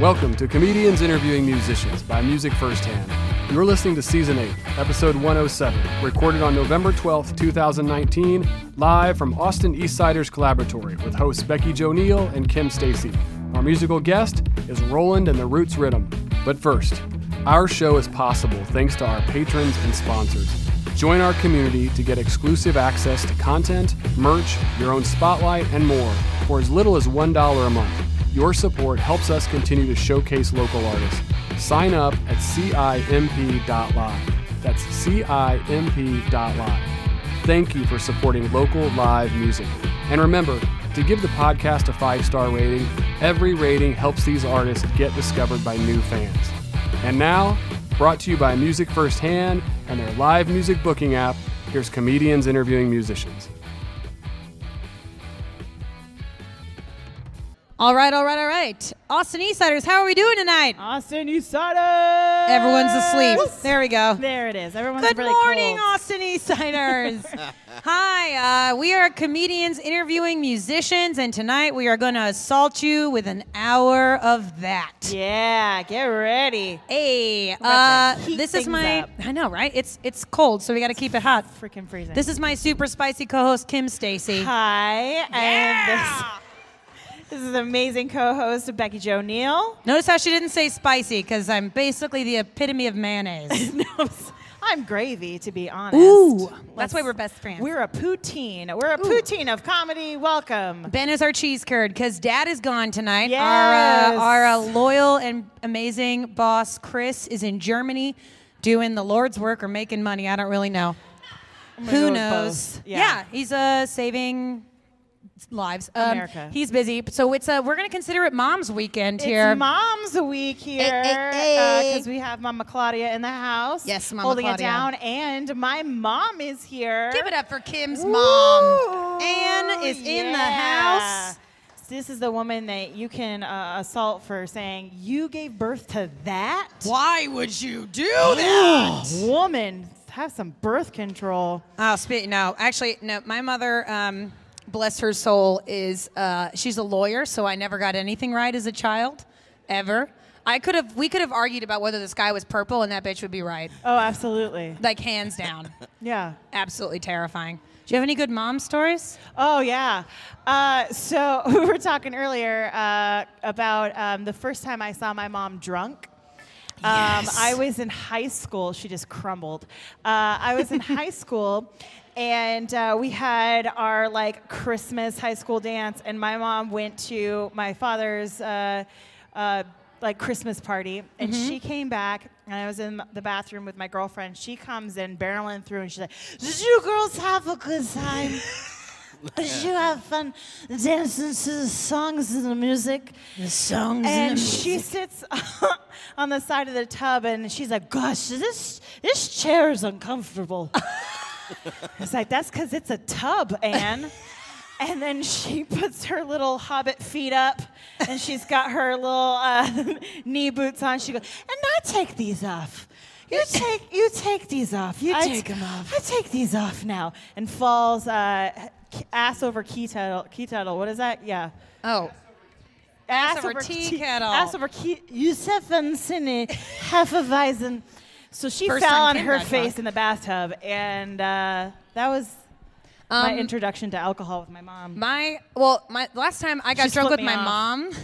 Welcome to Comedians Interviewing Musicians by Music Firsthand. You're listening to Season 8, Episode 107, recorded on November 12th, 2019, live from Austin Eastsiders Collaboratory with hosts Becky Joe Neal and Kim Stacy. Our musical guest is Roland and the Roots Rhythm. But first, our show is possible thanks to our patrons and sponsors. Join our community to get exclusive access to content, merch, your own spotlight, and more for as little as $1 a month. Your support helps us continue to showcase local artists. Sign up at CIMP.live. That's CIMP.live. Thank you for supporting local live music. And remember to give the podcast a five star rating. Every rating helps these artists get discovered by new fans. And now, brought to you by Music Firsthand and their live music booking app, here's comedians interviewing musicians. All right, all right, all right. Austin Eastsiders, how are we doing tonight? Austin Eastsiders. Everyone's asleep. There we go. There it is. Everyone's really. Good really morning, cold. Austin Eastsiders. Hi, uh, we are comedians interviewing musicians, and tonight we are going to assault you with an hour of that. Yeah, get ready. Hey, uh, this is my. up. I know, right? It's it's cold, so we got to keep it hot. Freaking freezing. This is my super spicy co-host Kim Stacy. Hi, and this, this is an amazing co-host Becky Joe Neal. Notice how she didn't say spicy because I'm basically the epitome of mayonnaise. No, I'm gravy, to be honest. Ooh, that's Let's- why we're best friends. We're a poutine. We're a poutine of comedy. Welcome. Ben is our cheese curd because Dad is gone tonight. Yes. Our, uh, our uh, loyal and amazing boss Chris is in Germany doing the Lord's work or making money. I don't really know. Who knows? both. Yeah. he's uh, saving lives. Um, America. He's busy, so it's uh, we're gonna consider it Mom's Weekend here. It's Mom's Week here hey, because we have Mama Claudia in the house. Yes, Mama holding Claudia. it down, and my mom is here. Give it up for Kim's Woo! mom. Anne is in the house. This is the woman that you can uh, assault for saying you gave birth to that. Why would you do that? Woman, have some birth control. Oh, spe- no, actually, no. My mother, um, bless her soul, is uh, she's a lawyer, so I never got anything right as a child, ever. I could have, we could have argued about whether the sky was purple, and that bitch would be right, Oh, absolutely. like hands down. Yeah. Absolutely terrifying. Do you have any good mom stories? Oh yeah. Uh, so we were talking earlier uh, about um, the first time I saw my mom drunk. Um, Yes. I was in high school. She just crumbled. Uh, I was in high school, and uh, we had our like Christmas high school dance. And my mom went to my father's uh, uh, like Christmas party, and Mm-hmm. she came back. And I was in the bathroom with my girlfriend. She comes in barreling through, and she's like, "Did you girls have a good time?" Did you have fun dancing to the songs and the music? The songs And she sits on the side of the tub and she's like, "Gosh, this this chair is uncomfortable." it's like that's because it's a tub, Anne. and then she puts her little hobbit feet up, and she's got her little uh, knee boots on. She goes, "And I take these off." You take you take these off. You I take them off. I take these off now, and falls uh, ass over key kettle. Key kettle. What is that? Yeah. oh, Ass over tea kettle. Ass over key. Yusuf and Sini Hefeweizen. So she First fell on her face in the bathtub, and uh, that was my Um, introduction to alcohol with my mom. My well, my last time I got She's drunk with my off. mom.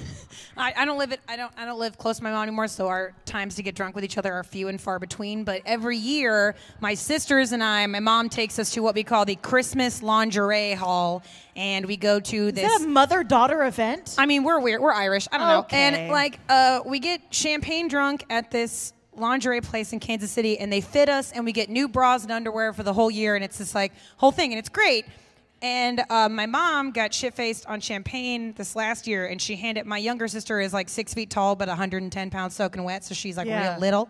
I, I don't live it. I don't. I don't live close to my mom anymore. So our times to get drunk with each other are few and far between. But every year, my sisters and I, my mom takes us to what we call the Christmas lingerie hall, and we go to is this. that a mother-daughter event? I mean, we're weird. We're Irish. I don't know. And like, uh, we get champagne drunk at this lingerie place in Kansas City, and they fit us, and we get new bras and underwear for the whole year, and it's this like whole thing, and it's great. And uh, my mom got shit faced on champagne this last year, and she handed my younger sister is like six feet tall, but 110 pounds soaking wet, so she's like Yeah. real little.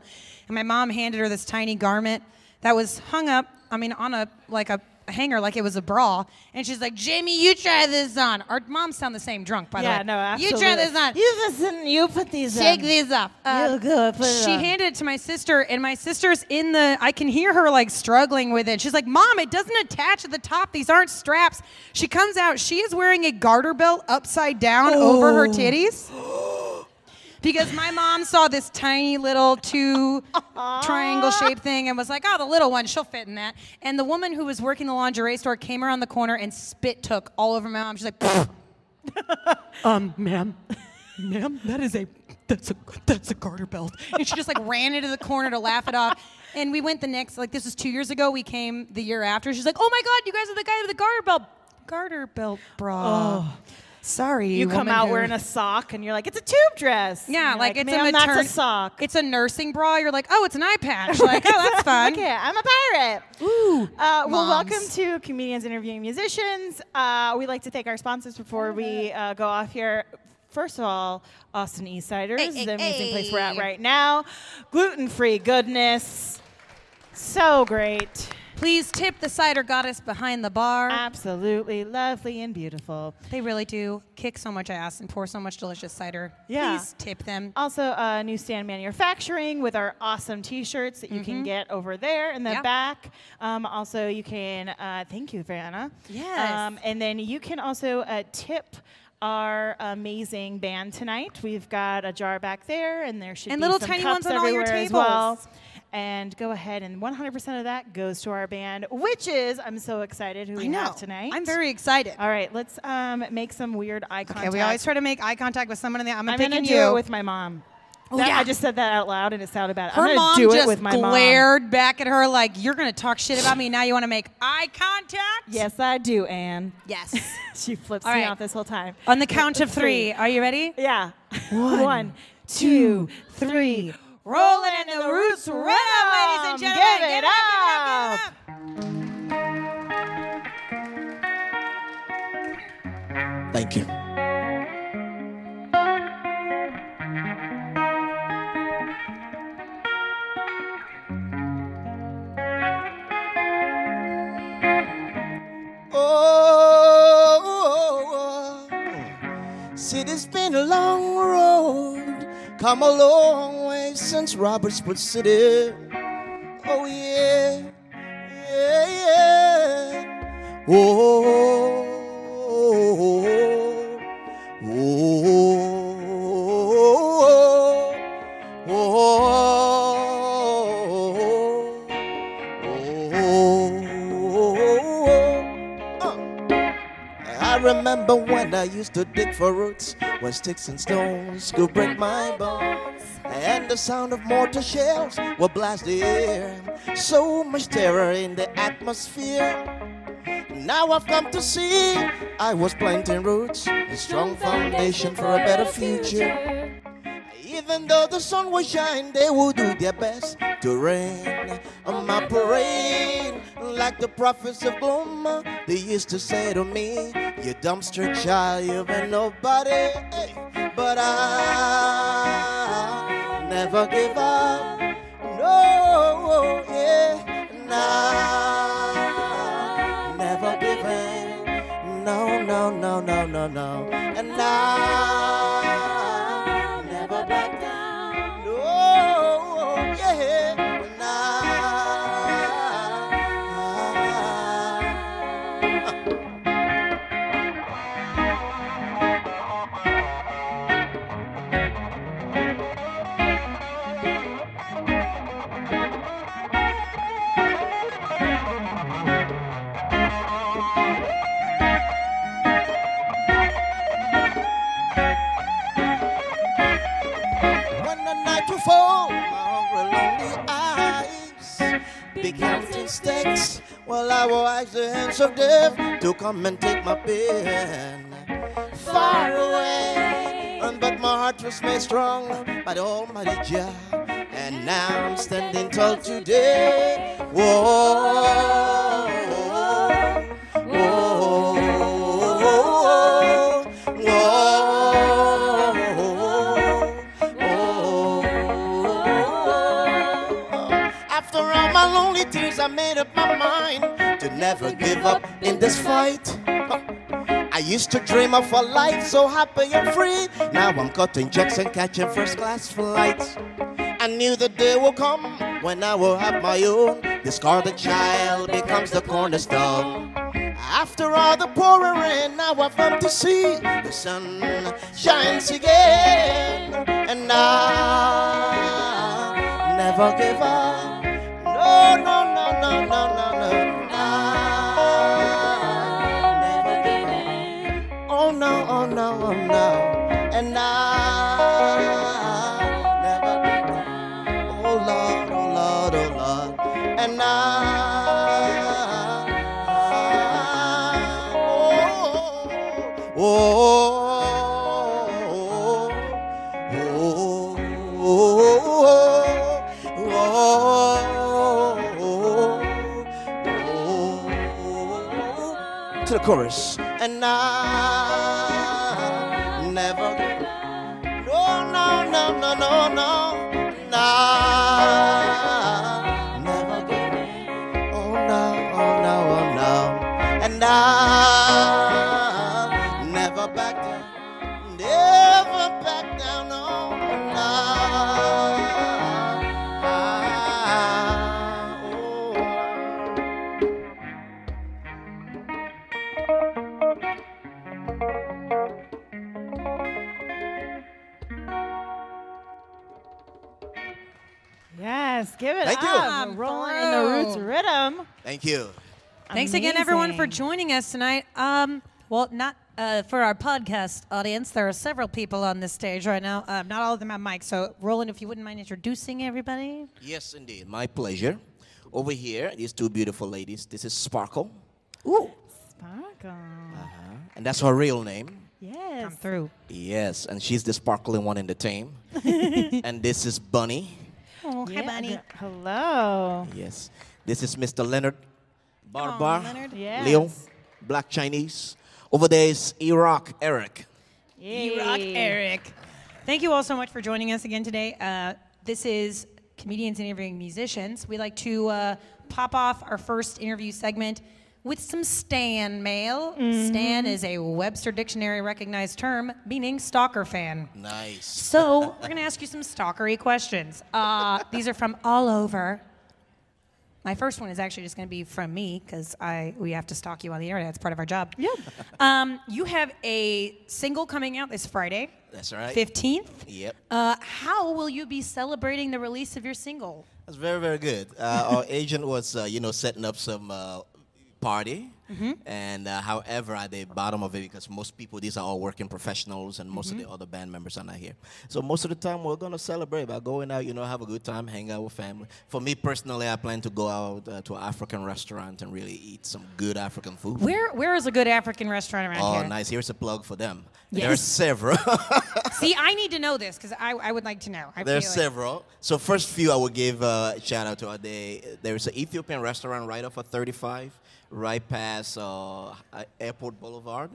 And my mom handed her this tiny garment that was hung up, I mean, on a like a hanger like it was a bra, and she's like, "Jamie, you try this on." Our moms sound the same drunk, by the yeah, way. no, absolutely. You try this on. You listen. You put these. Take on. these off. Uh, You go put it she on. handed it to my sister, and my sister's in the. I can hear her like struggling with it. She's like, "Mom, it doesn't attach at the top. These aren't straps." She comes out. She is wearing a garter belt upside down over her titties. because my mom saw this tiny little two triangle shaped thing and was like, "Oh, the little one, she'll fit in that." And the woman who was working the lingerie store came around the corner and spit took all over my mom. She's like, Um, ma'am, ma'am, that is a that's a that's a garter belt. and she just like ran into the corner to laugh it off. And we went the next, like this was two years ago. We came the year after. She's like, "Oh my God, you guys are the guy with the garter belt, garter belt bra." Sorry, You come out who- wearing a sock and you're like, it's a tube dress. Yeah, like, it's "Ma'am, a that's a sock. It's a nursing bra. You're like, oh, it's an eye patch. Like, oh, that's fun. Okay, I'm a pirate. Ooh. Uh, well, Moms. welcome to Comedians Interviewing Musicians. Uh, we like to thank our sponsors before we uh, go off here. First of all, Austin Eastsiders, Hey, hey, the amazing place we're at hey. right now. Gluten free goodness. So great. Please tip the cider goddess behind the bar. Absolutely lovely and beautiful. they really do kick so much ass and pour so much delicious cider. Yeah. Please tip them. Also, uh, Newsstand Manufacturing with our awesome T-shirts that you can get over there in the Yeah. back. Um, also, you can uh, thank you, Vanna. Yes. Um, and then you can also uh, tip our amazing band tonight. We've got a jar back there, and there should And be little some tiny cups ones on all your everywhere as well. And go ahead, and 100% of that goes to our band, which is I'm so excited who we have tonight. I'm very excited. All right, let's um, make some weird eye contact. Okay, we always try to make eye contact with someone in the. I'm, I'm gonna do you. it with my mom. Oh, That- yeah. I just said that out loud and it sounded bad. her I'm gonna mom do just it with my mom. glared back at her like, "You're gonna talk shit about me now. You want to make eye contact?" Yes, I do, Anne. Yes. she flips All me right. off this whole time. On the count of three, are you ready? Yeah. One, two, three. Roland in the roots, rhythm, ladies and gentlemen. Give it up, up. give it up, give it up. Thank you. Oh, oh, oh, oh. see, it's been a long road, come a long way since Robertsport City. Oh yeah, yeah, yeah. Oh, used to dig for roots, when sticks and stones could break my bones, and the sound of mortar shells would blast the air. So much terror in the atmosphere. Now I've come to see I was planting roots, a strong foundation for a better future. Even though the sun will shine, they will do their best to rain on my parade. Like the prophets of gloom, they used to say to me, You dumpster child, you've been nobody. But I never give up. No, yeah, nah, never give in. No, no, no, no, no, no. And I Well, I will ask the hands of death to come and take my pen far away. But my heart was made strong by the Almighty Jah, and now I'm standing tall today. Whoa, never give up in this fight. I used to dream of a life so happy and free. Now I'm cutting checks and catching first class flights. I knew the day will come when I will have my own. Discarded child becomes the cornerstone. After all the pouring rain, now I've come to see the sun shines again. And I never give up. No, no, no, no, no, no, no. Oh no, oh no. And I never give up. Oh Lord, oh Lord, oh Lord. And I oh, oh, oh, oh, chorus. Thank you. Thanks again, everyone, for joining us tonight. Um, well, not uh, for our podcast audience. There are several people on this stage right now. Um, not all of them have mics. So, Roland, if you wouldn't mind introducing everybody. Yes, indeed. My pleasure. Over here, these two beautiful ladies. This is Sparkle, Ooh. Sparkle. Uh-huh. and that's her real name. Yes. Come through. Yes, and she's the sparkling one in the team. and this is Bunny. Oh, Yeah, hi, Bunny. Hello. Yes. This is Mr. Leonard Barbar. Leonard. Yes. Leo, Black Chinese. Over there is Iraq Eric. You rock, Eric. Thank you all so much for joining us again today. Uh, this is Comedians Interviewing Musicians. We like to uh, pop off our first interview segment with some Stan mail. Stan is a Webster Dictionary recognized term meaning stalker fan. Nice. So we're going to ask you some stalkery questions. Uh, these are from all over. My first one is actually just going to be from me because I we have to stalk you on the internet. It's part of our job. Yeah. Um, you have a single coming out this Friday, That's right. 15th. Yep. Uh, how will you be celebrating the release of your single? That's very, very good. Uh, our agent was, uh, you know, setting up some uh, party. And uh, however, at the bottom of it, because most people, these are all working professionals, and most of the other band members are not here. So most of the time, we're gonna celebrate by going out, you know, have a good time, hang out with family. For me personally, I plan to go out uh, to an African restaurant and really eat some good African food. Where Where is a good African restaurant around Oh, here? Oh, nice. Here's a plug for them. There are several. See, I need to know this because I, I would like to know. I There's feel like- several. So first few I would give uh, a shout out to are they there's an Ethiopian restaurant right off of 35, right past uh, Airport Boulevard.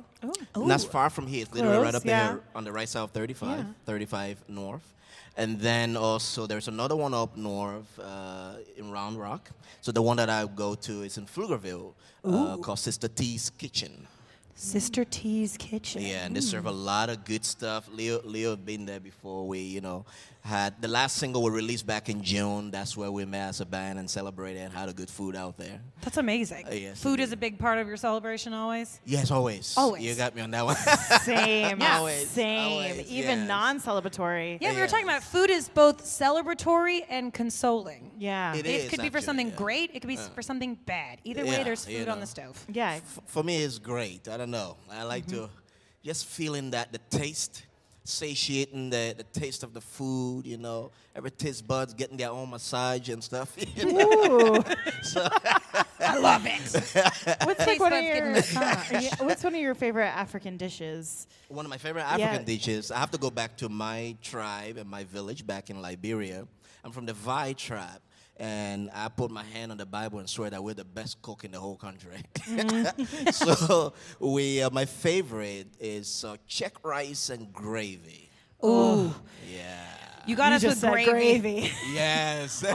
Oh. Not far from here. It's literally right up yeah. there on the right side of 35, Yeah. 35 North. And then also there's another one up north uh, in Round Rock. So the one that I go to is in Pflugerville uh, called Sister T's Kitchen. Sister T's Kitchen. Yeah, and they serve a lot of good stuff. Leo, Leo been there before. We, you know, had the last single we released back in June. That's where we met as a band and celebrated and had a good food out there. That's amazing. Uh, yes, Food it is is. a big part of your celebration always. Yes, always. Always. You got me on that one. Same. Always, Same. always, Even yes. non-celebratory. Yeah, we were talking about food is both celebratory and consoling. Yeah. It is it It is, could be for something yeah. great. It could be s for something bad. Either way, Yeah, there's you food on the stove. Yeah. F- for me, it's great. I don't know. I like to Mm-hmm. just feeling that the taste, satiating the, the taste of the food, you know, every taste buds getting their own massage and stuff. you know? Ooh. I love it. What's like one of your. Yeah, What's one of your favorite African dishes? One of my favorite Yeah. African dishes. I have to go back to my tribe and my village back in Liberia. I'm from the Vai tribe, and I put my hand on the Bible and swear that we're the best cook in the whole country. so we, uh, my favorite is uh, check rice and gravy. Ooh, Yeah. you got you us just with said gravy. gravy. Yes.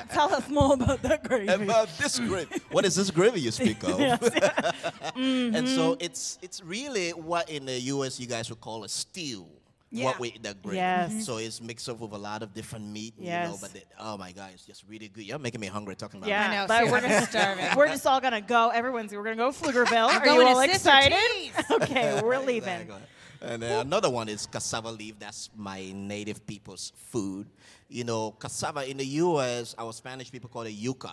Tell us more about that gravy. About this gravy. What is this gravy you speak of? And so it's it's really what in the U.S. you guys would call a stew. Yeah. what we the grill. Yes. So it's mixed up with a lot of different meat. You know, Yes. but it, oh my god, it's just really good. You're making me hungry talking about Yeah, I know, but we're seriously. gonna Starving. We're just all gonna go. Everyone's we're gonna go Pflugerville. Are you all excited? Okay, we're leaving. Exactly. And then another one is cassava leaf. That's my native people's food. You know, cassava in the U.S., our Spanish people call it yuca.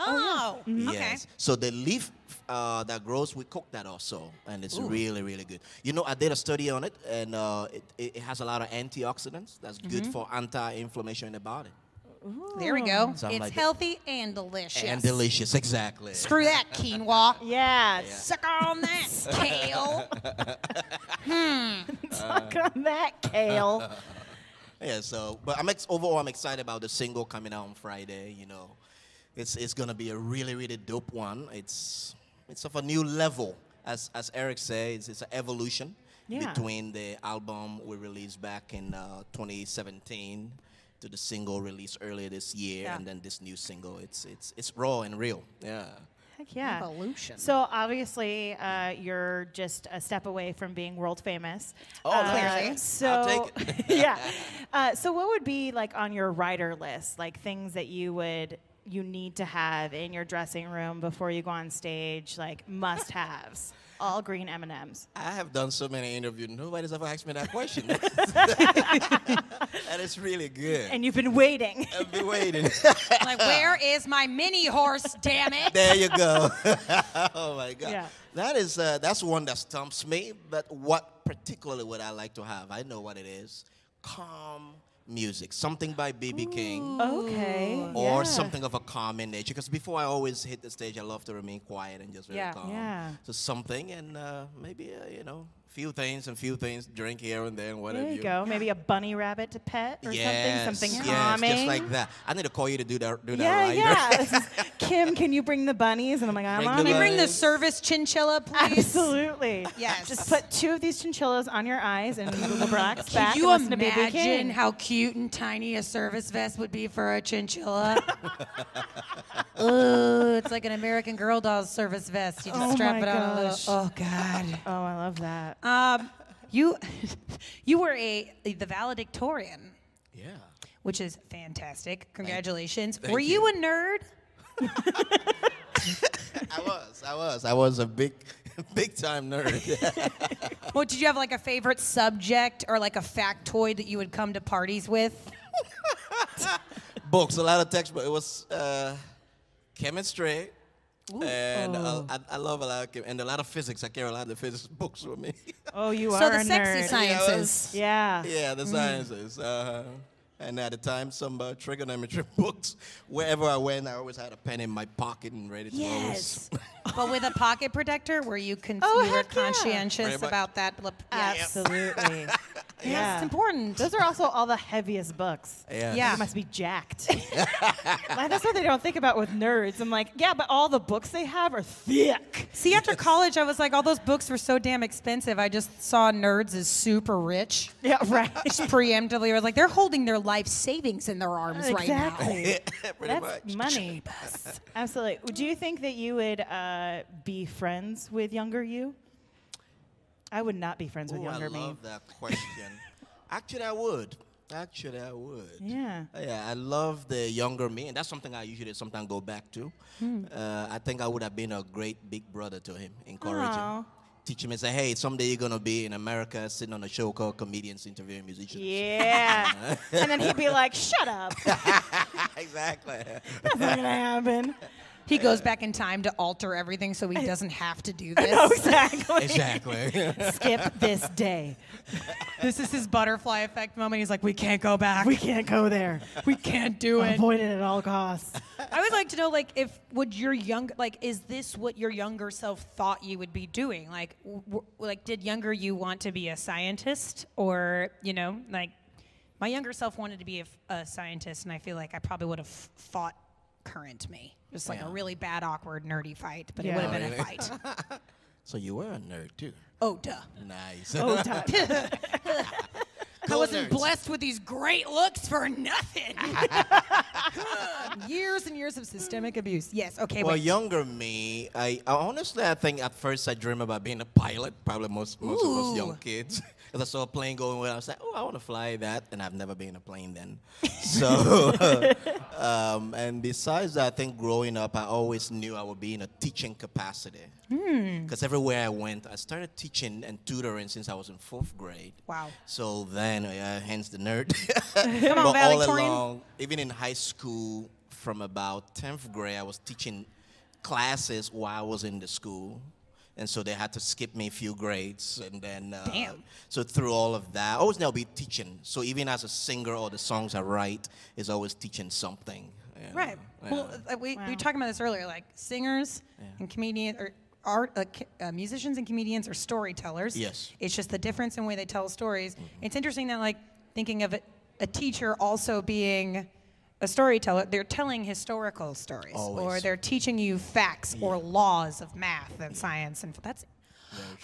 Oh, okay. Yes. So the leaf uh, that grows, we cook that also, and it's really, really good. You know, I did a study on it, and uh, it, it it has a lot of antioxidants. That's Mm-hmm. good for anti-inflammation in the body There we go. Something it's like that. healthy and delicious. and delicious. Exactly. Screw that quinoa. Yeah, Suck on that kale. hmm. suck on that kale. Yeah. So, but I'm ex- overall, I'm excited about the single coming out on Friday. You know, it's it's gonna be a really, really dope one. It's it's of a new level, as as Eric says. It's an evolution Yeah. between the album we released back in uh, 2017 to the single released earlier this year, Yeah. and then this new single. It's it's it's raw and real. Yeah. Heck yeah. Evolution. So obviously, uh, you're just a step away from being world famous. Oh, Uh, nice. So I'll take yeah. Uh, so what would be like on your rider list, like things that you would you need to have in your dressing room before you go on stage, like must-haves? All green M and M's. I have done so many interviews. Nobody's ever asked me that question. and it's really good. And you've been waiting. I've been waiting. like, where is my mini horse? Damn it! there you go. oh my God. Yeah. That is uh, that's one that stumps me. But what particularly would I like to have? I know what it is. Calm music, something by BB King. okay. Or yeah. something of a calming nature. Because before I always hit the stage, I love to remain quiet and just very Yeah. calm. Yeah. So something and uh, maybe uh, you know, few things and few things, drink here and there and whatever. There you go. Maybe a bunny rabbit to pet or Yes, something. Something yes, calming. just like that. I need to call you to do that. Do that yeah, right. yeah. This Kim, can you bring the bunnies? And I'm like, I'm Bring on Can you bring the service chinchilla, please? Absolutely. Yes. Just put two of these chinchillas on your eyes and Google Brock's back Can you and listen to BB imagine how cute and tiny a service vest would be for a chinchilla? Ooh, it's like an American Girl doll service vest. You just Oh strap it on a little. gosh. Oh God. oh, I love that. Um, you, you were a the valedictorian, Yeah. which is fantastic. Congratulations. thank were you. you. a nerd? I was. I was. I was a big, big time nerd. Well, did you have like a favorite subject or like a factoid that you would come to parties with? Books, a lot of textbooks. It was uh, chemistry. And uh, I, I love a lot of and a lot of physics. I carry a lot of the physics books with me. Oh, you so are So the a sexy nerd. sciences. Yeah. yeah, the sciences. Uh, and at the time, some uh, trigonometry books. Wherever I went, I always had a pen in my pocket and ready to always. but with a pocket protector, were you, con- Oh, you were heck yeah. conscientious about that? Yes. Absolutely. Yes, yeah. it's important. Those are also all the heaviest books. Yeah. Yeah. You must be jacked. that's what they don't think about with nerds. I'm like, yeah, but all the books they have are thick. See, after college, I was like, all those books were so damn expensive. I just saw nerds as super rich. Yeah, right. Just preemptively, I was like, they're holding their life savings in their arms right now. exactly. Pretty That's much. money. Absolutely. Do you think that you would uh, be friends with younger you? I would not be friends with Ooh, I younger me. I love that question. Actually, I would. Actually, I would. Yeah. Yeah, I love the younger me, and that's something I usually sometimes go back to. Hmm. Uh, I think I would have been a great big brother to him, encourage Aw. him, teach him, and say, "Hey, someday you're gonna be in America, sitting on a show called Comedians Interviewing Musicians." Yeah. and then he'd be like, shut up. exactly. That's not going to happen. He goes back in time to alter everything so he doesn't have to do this. Oh, exactly. exactly. Skip this day. This is his butterfly effect moment. He's like, we can't go back. We can't go there. we can't do it. Avoid it at all costs. I would like to know, like, if would your young, like, is this what your younger self thought you would be doing? Like, w- w- like, did younger you want to be a scientist, or you know, like, my younger self wanted to be a scientist, and I feel like I probably would have fought current me, just like Yeah. a really bad, awkward, nerdy fight, but it would have been really? a fight. so you were a nerd too. oh, duh. Nice. Oh, time. I wasn't nerds. blessed with these great looks for nothing. years and years of systemic abuse. Yes. Okay. Well, wait. younger me, I, I honestly, I think at first I dream about being a pilot. Probably most most of us young kids. Because I saw a plane going I was like, oh, I want to fly that, and I've never been in a plane then. So, um, and besides that, I think growing up, I always knew I would be in a teaching capacity. Hmm. Because everywhere I went, I started teaching and tutoring since I was in fourth grade. Wow. So then, uh, hence the nerd. Come on, but all along, even in high school, from about 10th grade, I was teaching classes while I was in the school. And so they had to skip me a few grades. And then, uh, Damn. so through all of that, I always now be teaching. So even as a singer or the songs I write, is always teaching something. you know. Right. Well, Yeah. uh, we, we were talking about this earlier. Like singers and comedians, or art, uh, uh, musicians and comedians are storytellers. Yes. It's just the difference in way they tell stories. It's interesting that like thinking of it, a teacher also being a storyteller, they're telling historical stories, or they're teaching you facts or laws of math and science, and that's.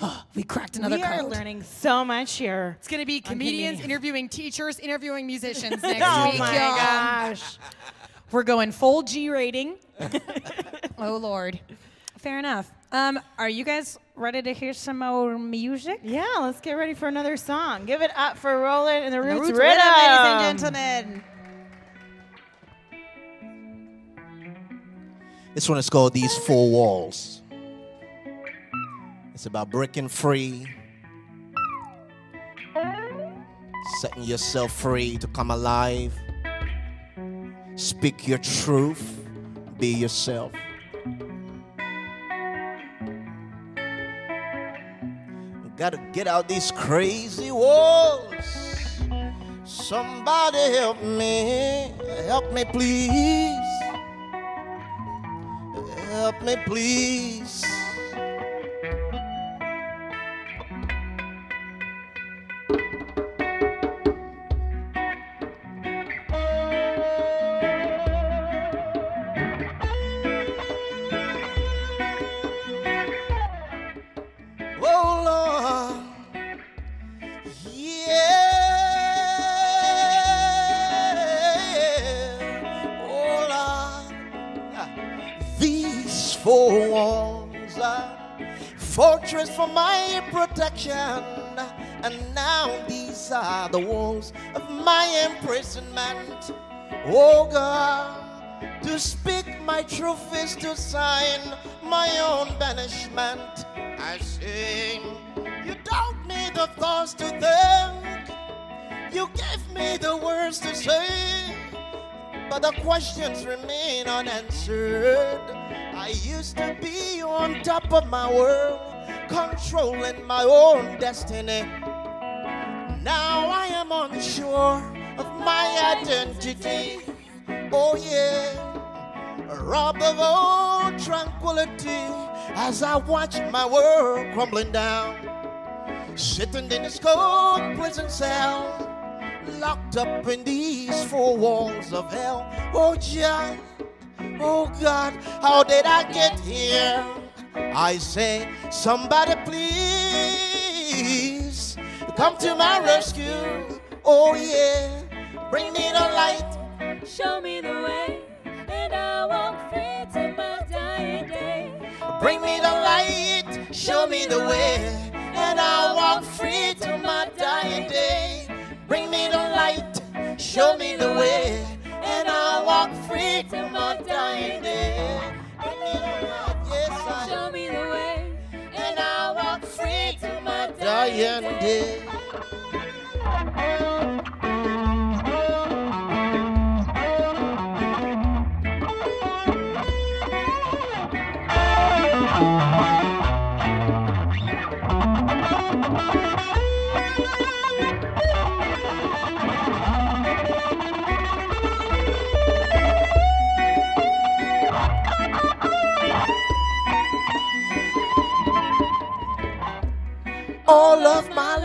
we cracked another we are learning so much here. It's gonna be comedians comedians. interviewing teachers, interviewing musicians next Oh week. my y'all. gosh. We're going full G rating. oh Lord. Fair enough. Um, are you guys ready to hear some more music? Yeah, let's get ready for another song. Give it up for Roland and the The Roots, Roots Rhythm. Rhythm, ladies and gentlemen. This one is called These Four Walls. It's about breaking free, setting yourself free to come alive. Speak your truth, be yourself. Gotta get out these crazy walls. Somebody help me, help me, please. Help me, please. Fortress for my protection, and now these are the walls of my imprisonment. Oh God. To speak my truth is to sign my own banishment. I sing, you don't need the thoughts to think. You gave me the words to say, but the questions remain unanswered. I used to be on top of my world, controlling my own destiny. Now I am unsure of my identity. Oh, yeah robbed of all tranquility as I watch my world crumbling down. Sitting in this cold prison cell, locked up in these four walls of hell. Oh, Jah, oh God, how did I get here? I say, somebody please come to my rescue. Oh, yeah, bring me the light. Show me the way, and I'll walk free to my dying day. Bring me the light, show me the way, and I'll walk free to my dying day. Bring me the light, show me the way, and I'll walk free to my dying day. To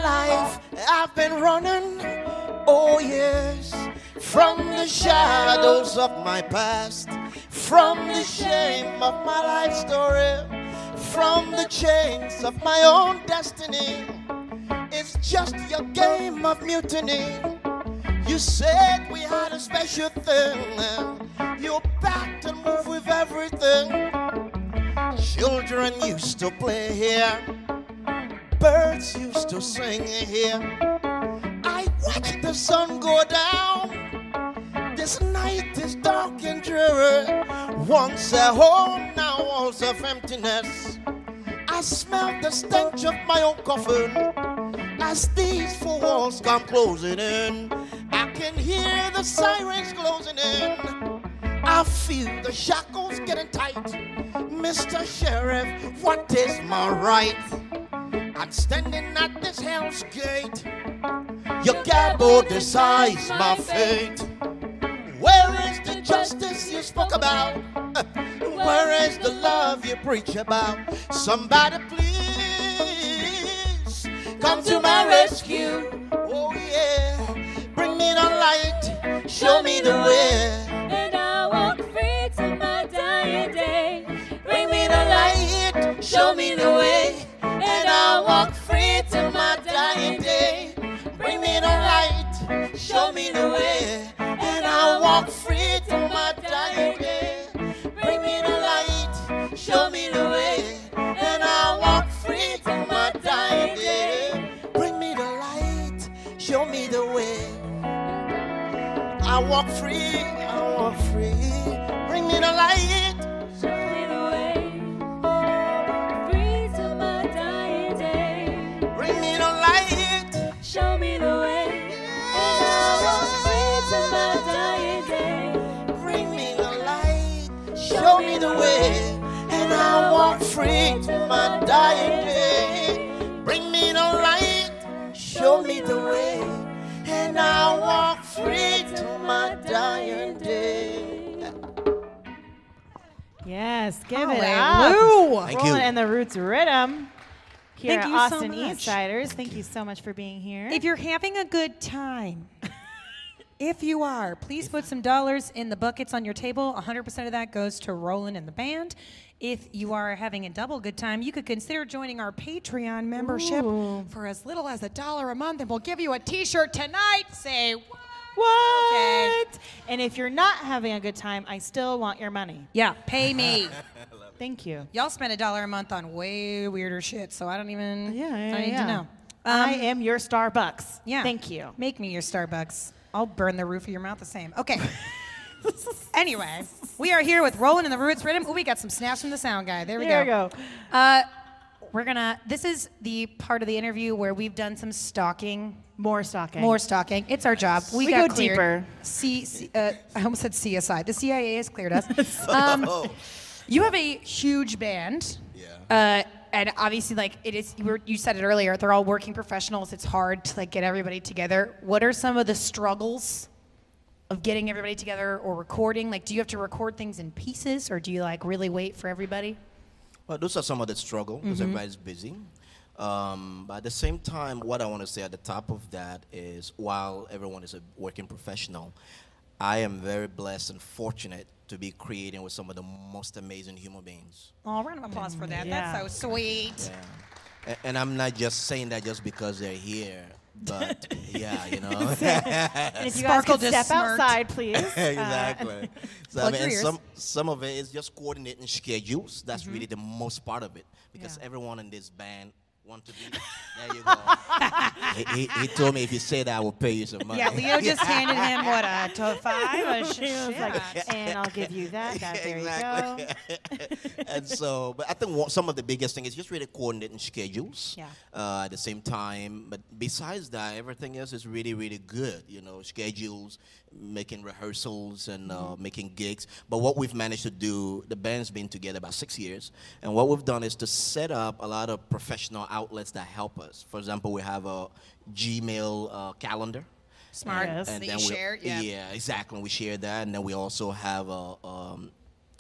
life I've been running, oh yes, from the shadows of my past, from the shame of my life story, from the chains of my own destiny. It's just your game of mutiny. You said we had a special thing. You backed and moved with everything. Children used to play here. Birds used to sing here. I watched the sun go down. This night is dark and dreary. Once a home, now walls of emptiness. I smell the stench of my own coffin as these four walls come closing in. I can hear the sirens closing in. I feel the shackles getting tight. Mr. Sheriff, what is my right? I'm standing at this hell's gate. Your gabble decides my fate. Where is the justice you spoke about? Where is the love you preach about? Somebody please come to my rescue. Oh yeah, bring me the light, show me the way. And I walk free to my dying day. Bring me the light, show me the way. I walk free to my dying day. Bring me the light, show me the way. And I walk free to my dying day. Bring me the light, show me the way. And I walk free to my dying day. Bring me the light, show me the way. I walk free, I walk free. Bring me the light. Free to my dying day. Bring me the light. Show me the way. And I'll walk free to my dying day. Yes, give it up. Hallelujah. Thank Roland you. in the Roots Rhythm. Here Thank at you so Austin much. East Thank you so much for being here. If you're having a good time, if you are, please put some dollars in the buckets on your table. 100% of that goes to Roland and the band. If you are having a double good time, you could consider joining our Patreon membership for as little as a dollar a month, and we'll give you a T-shirt tonight. Say what? what? Okay. And if you're not having a good time, I still want your money. Yeah, pay me. Thank you. Y'all spend a dollar a month on way weirder shit, so I don't even. Yeah, yeah, I don't need yeah. to know. I Um, am your Starbucks. Yeah. Thank you. Make me your Starbucks. I'll burn the roof of your mouth the same. Okay. anyway, we are here with Roland and the Roots Rhythm. Ooh, we got some snaps from the sound guy. There we There go. we go. Uh, we're gonna. This is the part of the interview where we've done some stalking. More stalking. More stalking. It's our job. We, We got go cleared. deeper. C, C- uh, I almost said CSI. The CIA has cleared us. Um, you have a huge band. Yeah. Uh, and obviously, like it is, you, were, you said it earlier. They're all working professionals. It's hard to like get everybody together. What are some of the struggles of getting everybody together or recording? Like, do you have to record things in pieces, or do you like really wait for everybody? Well, those are some of the struggle because Mm-hmm. everybody's busy. Um, but at the same time, what I want to say at the top of that is while everyone is a working professional, I am very blessed and fortunate to be creating with some of the most amazing human beings. Oh, round of applause for that. Yeah. That's so sweet. Yeah. A- And I'm not just saying that just because they're here, but yeah, you know. And if you Sparkle guys could just step smirked. outside, please. Uh, exactly. so, I Plug mean, and ears. some some of it is just coordinating schedules. That's really the most part of it because Mm-hmm. Yeah. everyone in this band want to be. There you go. he, he, he told me if you say that, I will pay you some money. Yeah, Leo just handed him what a to five. A sh- He was like, and I'll give you that. that there you go. and so, but I think one, some of the biggest thing is just really coordinating schedules. Yeah. Uh, at the same time, but besides that, everything else is really, really good. You know, schedules, making rehearsals, and uh, Mm-hmm. making gigs. But what we've managed to do, the band's been together about six years, and what we've done is to set up a lot of professional outlets that help us. For example, we have a Gmail uh, calendar. Smart. Yes. That you we, share. Yeah. yeah, exactly. We share that, and then we also have a um,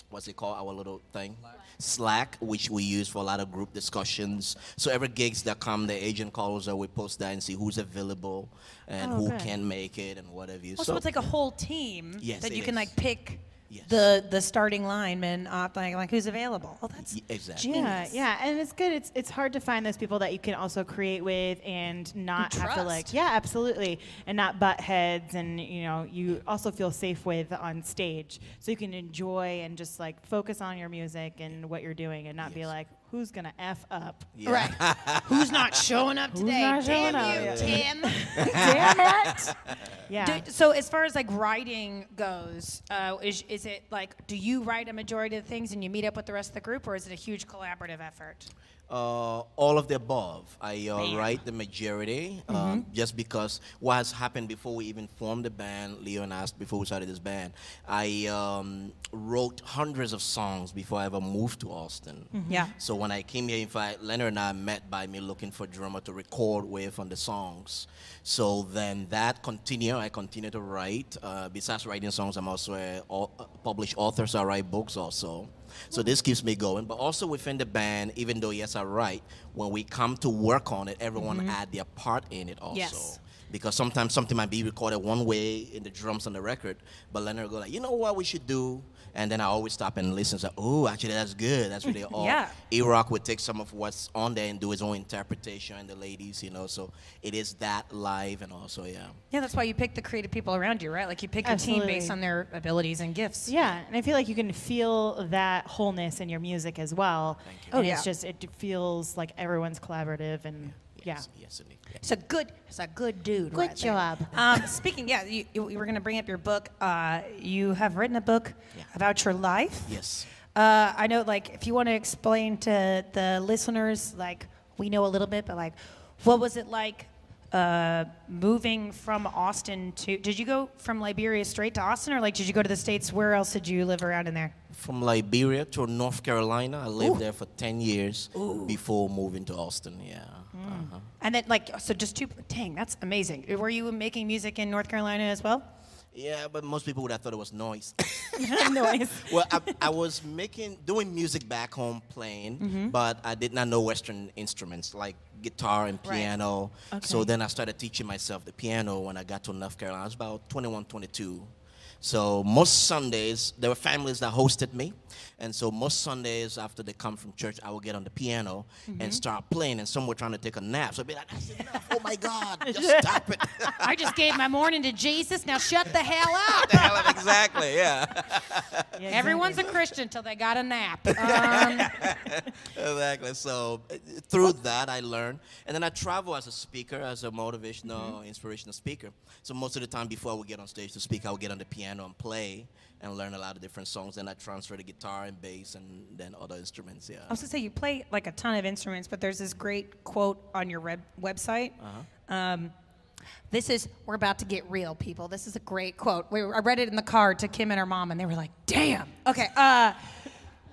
what's it called? Our little thing, Slack, which we use for a lot of group discussions. So every gigs that come, the agent calls us, we post that and see who's available and Oh, who good. can make it and whatever. You. Also, it's like a whole team Yes, that it you can is. like pick Yes. the the starting lineman, uh, like, like who's available. Oh, that's Y- exactly. Yeah, Genius. yeah, and it's good. It's it's hard to find those people that you can also create with and not And have to like, trust. yeah, absolutely, and not butt heads, and you know, you also feel safe with on stage, so you can enjoy and just like focus on your music and what you're doing, and not be like, who's gonna f up? Yeah. right. who's not showing up today? not Damn up? you, Yeah. Tim. Damn it! Yeah. Do, so as far as like writing goes, uh, is, is it like do you write a majority of the things and you meet up with the rest of the group, or is it a huge collaborative effort? Uh, all of the above. I uh, write the majority um, just because what has happened before we even formed the band, Leon asked before we started this band, I um, wrote hundreds of songs before I ever moved to Austin. Yeah. So when I came here, in fact, Leonard and I met by me looking for a drummer to record with on the songs. So then that continued. I continue to write. Uh, besides writing songs, I'm also a a published author, so I write books also. So this keeps me going. But also within the band, even though yes, I write, when we come to work on it, everyone mm-hmm. add their part in it also Yes. because sometimes something might be recorded one way in the drums on the record, but Leonard will go like, you know what we should do, and then I always stop and listen. So, oh, actually that's good. That's really all. Yeah. E-Rock would take some of what's on there and do his own interpretation, and the ladies, you know. So it is that live and also yeah. Yeah, that's why you pick the creative people around you, right? Like you pick your team based on their abilities and gifts. Yeah, and I feel like you can feel that wholeness in your music as well. Thank you. Oh, And yeah. It's just it feels like everyone's collaborative and yeah. Yes, yes, indeed. Yeah. It's a good, it's a good dude. Good right job. Um, speaking, yeah, you, you were going to bring up your book. Uh, you have written a book Yeah. about your life. Yes. Uh, I know, like, if you want to explain to the listeners, like, we know a little bit, but like, what was it like uh, moving from Austin to? Did you go from Liberia straight to Austin, or like, did you go to the states? Where else did you live around in there? From Liberia to North Carolina, I lived there for ten years before moving to Austin. Yeah. Uh-huh. And then, like, so just two. Dang, that's amazing. Were you making music in North Carolina as well? Yeah, but most people would have thought it was noise. Noise. well, I, I was making doing music back home playing, Mm-hmm. but I did not know Western instruments like guitar and Right. piano. So then I started teaching myself the piano when I got to North Carolina. I was about 21, 22. So most Sundays, there were families that hosted me. And so most Sundays after they come from church, I would get on the piano Mm-hmm. and start playing. And some were trying to take a nap. So I'd be like, that's enough. Oh my God, just stop it. I just gave my morning to Jesus. Now shut the hell up. the hell, exactly, yeah. Yeah, Everyone's a Christian till they got a nap. Um, exactly. So uh, through that, I learned, and then I travel as a speaker, as a motivational, inspirational speaker. So most of the time, before I would get on stage to speak, I would get on the piano and play and learn a lot of different songs. Then I transfer to guitar and bass, and then other instruments. Yeah. I was gonna say you play like a ton of instruments, but there's this great quote on your web- website. Um, this is we're about to get real, people. This is a great quote. We, I read it in the car to Kim and her mom, and they were like, "Damn." Okay. Uh,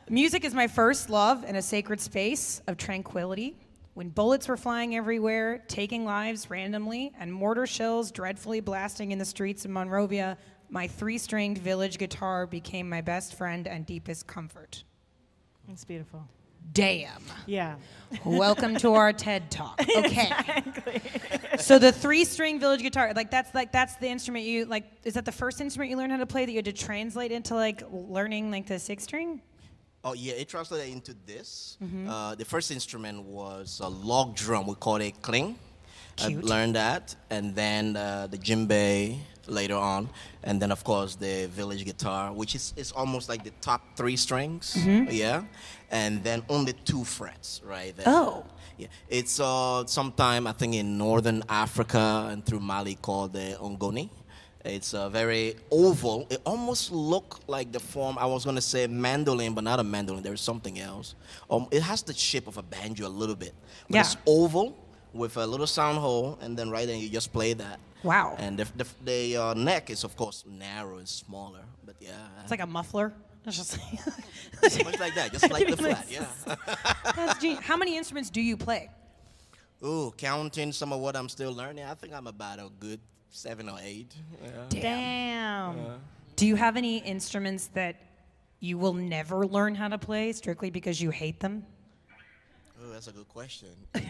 music is my first love and a sacred space of tranquility. When bullets were flying everywhere, taking lives randomly, and mortar shells dreadfully blasting in the streets of Monrovia, my three-stringed village guitar became my best friend and deepest comfort. It's beautiful. Damn. Yeah. Welcome to our TED Talk. Okay. so the three-string village guitar, like that's like that's the instrument you like. Is that the first instrument you learned how to play that you had to translate into like learning like the six string? Oh yeah, it translated into this. Mm-hmm. Uh, the first instrument was a log drum. We called it kling. Cute. I learned that, and then uh, the djembe later on, and then of course the village guitar, which is is almost like the top three strings. Mm-hmm. Yeah, and then only two frets right there. Oh. Yeah, it's uh, sometime I think in northern Africa and through Mali called the ngoni. It's a very oval. It almost looked like the form I was gonna say mandolin, but not a mandolin. There's something else. Um, it has the shape of a banjo a little bit. But Yeah. It's oval with a little sound hole, and then right then you just play that. Wow. And the the, the uh, neck is of course narrow and smaller, but yeah. It's like a muffler. It's just much like that, just like the flat. Yeah. that's genius. How many instruments do you play? Ooh, counting some of what I'm still learning, I think I'm about a good seven or eight. Yeah. Damn. Do you have any instruments that you will never learn how to play strictly because you hate them? Oh, that's a good question. uh,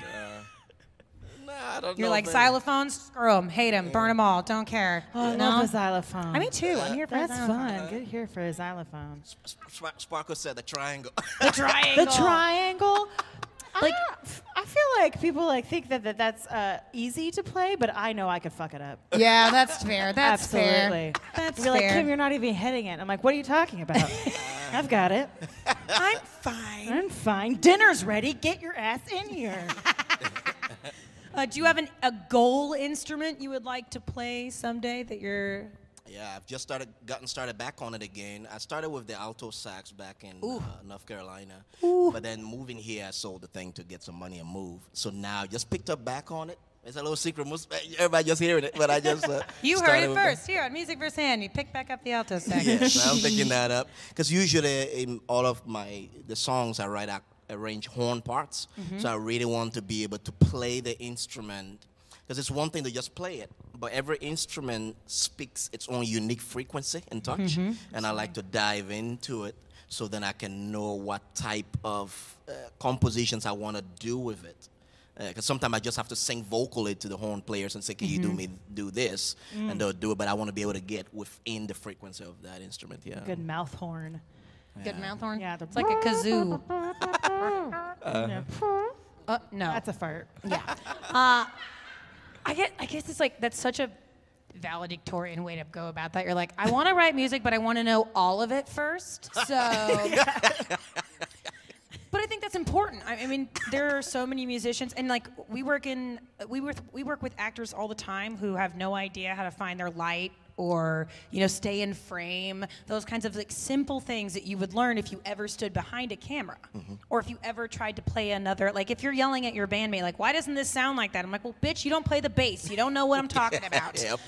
Nah, I don't You're know like if xylophones, screw them, hate them, burn them all, don't care. Oh, I No? love the xylophone. I mean, too. I'm here for That's a xylophone. fun. Good here for a xylophone. Sp- Sp- Sparkle said the triangle. The triangle. The triangle. Like- Like, I feel like people like think that, that that's uh, easy to play, but I know I could fuck it up. Yeah, that's fair. That's Absolutely. fair. That's You're like, fair. Kim, you're not even hitting it. I'm like, what are you talking about? I've got it. I'm fine. I'm fine. Dinner's ready. Get your ass in here. Uh, do you have an, a goal instrument you would like to play someday that you're? yeah, I've just started, gotten started back on it again. I started with the alto sax back in uh, North Carolina, but then moving here, I sold the thing to get some money and move. So now I just picked up back on it. It's a little secret. Most- Everybody just hearing it, but I just uh, You heard it first here on Music First Hand. You pick back up the alto sax. yes, I'm picking that up because usually in all of my the songs I write, I arrange horn parts. Mm-hmm. So I really want to be able to play the instrument because it's one thing to just play it, but every instrument speaks its own unique frequency and touch, mm-hmm. and I like to dive into it so then I can know what type of uh, compositions I want to do with it. Uh, because sometimes I just have to sing vocally to the horn players and say, "Can you do mm-hmm. me do this?" Mm. And they'll do it. But I want to be able to get within the frequency of that instrument. Yeah. Good mouth horn. Good mouth horn. Yeah, the- it's like a kazoo. Yeah. Uh, no, That's a fart. Yeah. I get. I guess it's like that's such a valedictorian way to go about that. You're like, I want to write music, but I want to know all of it first. So. But I think that's important. I I mean, there are so many musicians, and like we work in, we work we work with actors all the time who have no idea how to find their light or you know stay in frame. Those kinds of like simple things that you would learn if you ever stood behind a camera, or if you ever tried to play another. Like if you're yelling at your bandmate, like, "Why doesn't this sound like that?" I'm like, "Well, bitch, you don't play the bass. You don't know what I'm talking about." Yep.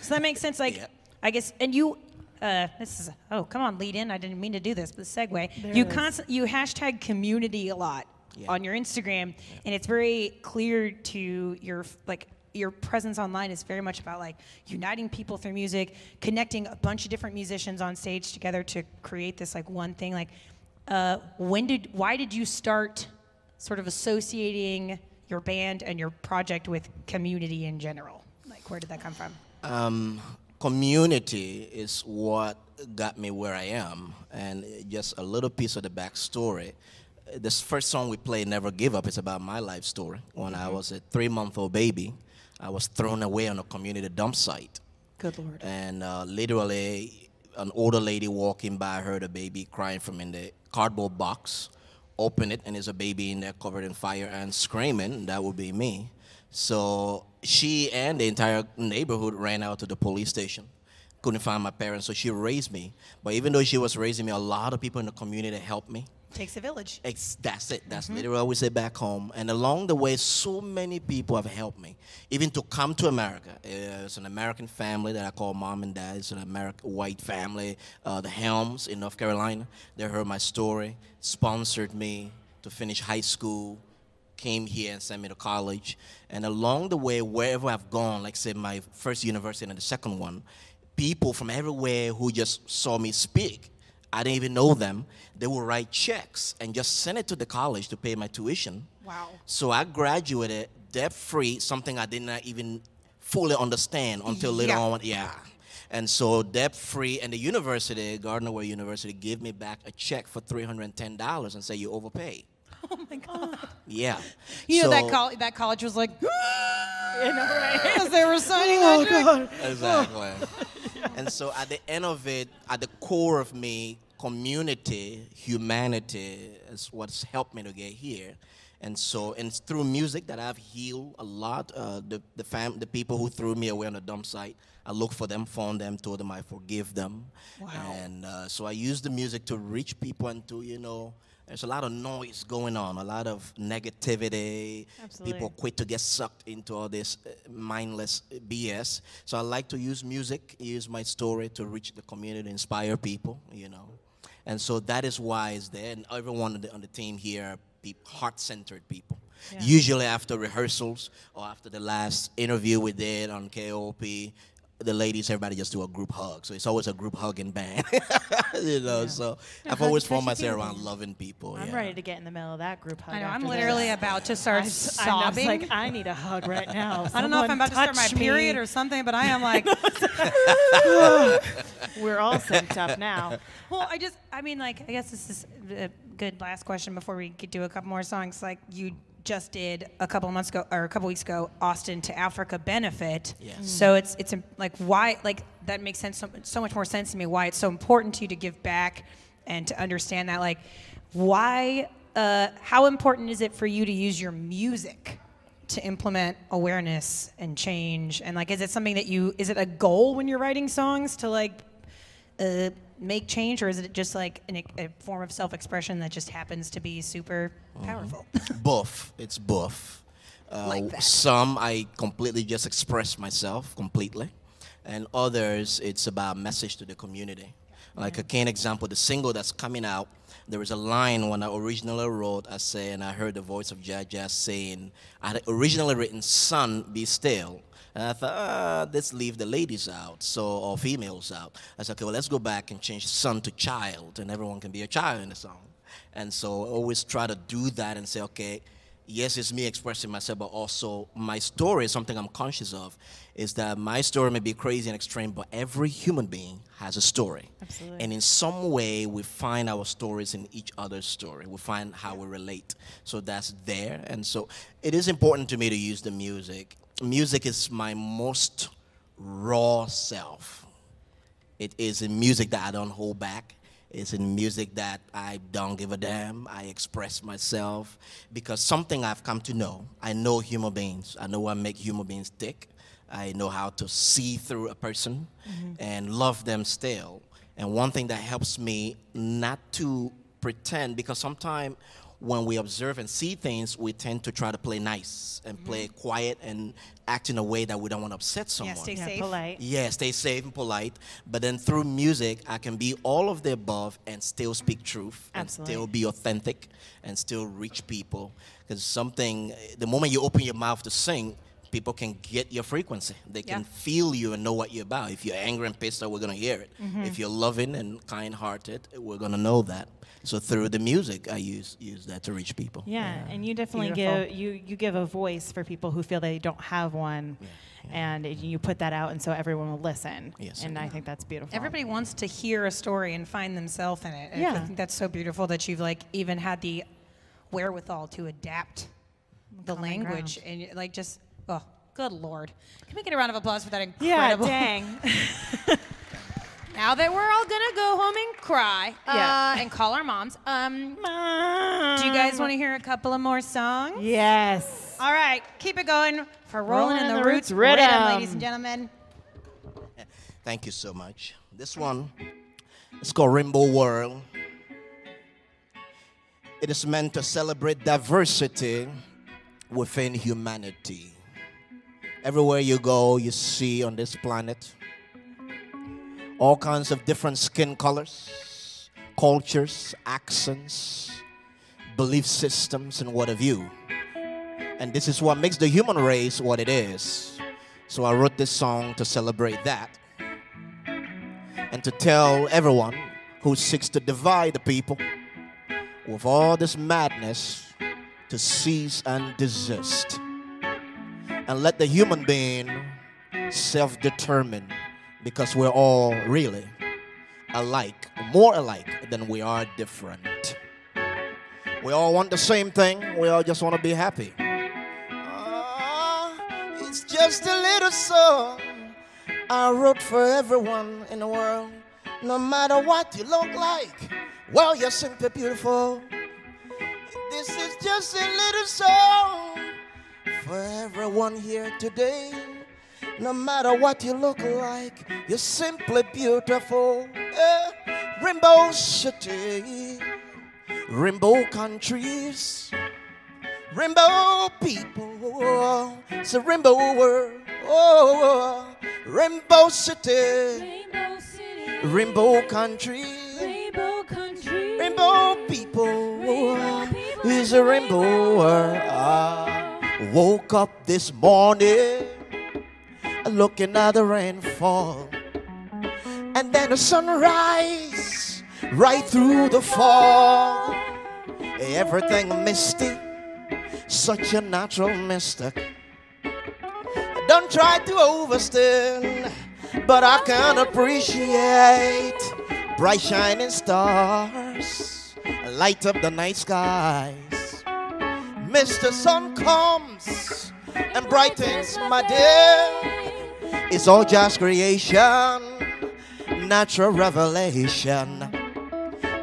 So that makes sense. Like, Yep. I guess, and you, uh, this is oh, come on, lead in. I didn't mean to do this, but the segue. There you it is. constant, you hashtag community a lot Yeah. on your Instagram, and it's very clear to your like your presence online is very much about like uniting people through music, connecting a bunch of different musicians on stage together to create this like one thing. Like, uh, when did, why did you start sort of associating your band and your project with community in general? Like, where did that come from? Um, community is what got me where I am, and just a little piece of the backstory. This first song we played, "Never Give Up," is about my life story. When I was a three-month-old baby, I was thrown away on a community dump site, Good lord. and uh, literally, an older lady walking by heard a baby crying from in the cardboard box. Open it, and there's a baby in there covered in fire and screaming. That would be me. So she and the entire neighborhood ran out to the police station. Couldn't find my parents, so she raised me. But even though she was raising me, a lot of people in the community helped me. Takes a village. Ex- that's it. That's Mm-hmm. literally what we say back home. And along the way, so many people have helped me, even to come to America. Uh, it's an American family that I call mom and dad. It's an American white family. Uh, the Helms in North Carolina. They heard my story, sponsored me to finish high school, came here and sent me to college. And along the way, wherever I've gone, like say my first university and the second one, people from everywhere who just saw me speak, I didn't even know them. They would write checks and just send it to the college to pay my tuition. Wow. So I graduated debt free, something I did not even fully understand until later Yeah. on. Yeah. And so debt free, and the university, Gardner-Webb University, gave me back a check for $310 and say you overpay. Oh my god. Yeah. You know that So- col- that college was like as they were signing Oh that check. god. Exactly. and so at the end of it, at the core of me, community, humanity is what's helped me to get here. And so, and it's through music that I've healed a lot. Uh, the the fam, the people who threw me away on the dump site, I look for them, found them, told them I forgive them. Wow. And uh, so I use the music to reach people and to you know. There's a lot of noise going on, a lot of negativity. Absolutely. People quick to get sucked into all this uh, mindless uh, BS. So I like to use music, use my story to reach the community, inspire people, you know. And so that is why it's there. And everyone on the, on the team here are peop heart-centered people. Usually after rehearsals or after the last interview we did on KOOP, the ladies, everybody just do a group hug. So it's always a group hugging band, you know. So I've always hug formed special myself around loving people. I'm yeah. ready to get in the middle of that group hug. I know. I'm literally this. about to start I, sobbing. I was like, I need a hug right now. I don't know if I'm about to start my Someone period me. or something, but I am like, We're all synced up now. well, I just, I mean, like, I guess this is a good last question before we could do a couple more songs. Like, you just did a couple of months ago or a couple weeks ago, Austin to Africa benefit. Yes. So it's it's like why like that makes sense so, so much more sense to me. Why it's so important to you to give back and to understand that like why uh, how important is it for you to use your music to implement awareness and change and like is it something that you is it a goal when you're writing songs to like uh, make change or is it just like an, a form of self-expression that just happens to be super powerful Both. It's buff. Uh, Like that. Some I completely just express myself completely, and others it's about message to the community. Like a keen example, the single that's coming out, there was a line when I originally wrote. I say, and I heard the voice of Jaja saying, I had originally written "Son, be still." And I thought, ah, let's leave the ladies out, so or females out. I said, okay, well, let's go back and change son to child, and everyone can be a child in the song. And so I always try to do that and say, okay, yes, it's me expressing myself, but also my story is something I'm conscious of. Is that my story may be crazy and extreme, but every human being has a story. Absolutely. And in some way, we find our stories in each other's story. We find how we relate. So that's there. And so it is important to me to use the music. Music is my most raw self. It is in music that I don't hold back. It's in music that I don't give a damn. I express myself because something I've come to know. I know human beings. I know what make human beings tick. I know how to see through a person mm-hmm. and love them still. And one thing that helps me not to pretend because sometimes when we observe and see things, we tend to try to play nice and play quiet and act in a way that we don't want to upset someone. stay Yeah, safe. polite. Yeah, stay safe and polite. But then through music, I can be all of the above and still speak truth and still be authentic and still reach people. Because something, the moment you open your mouth to sing, people can get your frequency. They can Yeah. feel you and know what you're about. If you're angry and pissed off, we're going to hear it. Mm-hmm. If you're loving and kind hearted, we're going to know that. So through the music, I use, use that to reach people. Yeah, and you definitely Beautiful. give you you give a voice for people who feel they don't have one, and you put that out, and so everyone will listen. Yes, and I I think that's beautiful. Everybody wants to hear a story and find themselves in it. And I think that's so beautiful that you've like even had the wherewithal to adapt the Common language ground. and like just oh good lord. Can we get a round of applause for that Yeah, dang. Now that we're all gonna go home and cry Yeah. uh, and call our moms, um, do you guys want to hear a couple of more songs? Yes. All right, keep it going for Roland, in the, Roots Rhythm. rhythm, ladies and gentlemen. Thank you so much. This one is called Rainbow World. It is meant to celebrate diversity within humanity. Everywhere you go, you see on this planet all kinds of different skin colors, cultures, accents, belief systems, and what have you. And this is what makes the human race what it is. So I wrote this song to celebrate that and to tell everyone who seeks to divide the people with all this madness to cease and desist and let the human being self determine because we're all really alike, more alike than we are different. We all want the same thing, we all just want to be happy. Ah, it's just a little song I wrote for everyone in the world. No matter what you look like, well, you're simply beautiful. This is just a little song for everyone here today. No matter what you look like, you're simply beautiful. Eh, Rainbow City, rainbow countries. Rainbow people, it's a rainbow world. Oh, rainbow city, Rainbow City. rainbow country, Rainbow Country. rainbow people, Rainbow people, is a rainbow world. I woke up this morning looking at the rainfall. And then the sunrise right through the fall. Everything misty, such a natural mystic. Don't try to overstand, but I can appreciate bright shining stars light up the night skies. Mr. Sun comes and brightens my day. It's all just creation, natural revelation.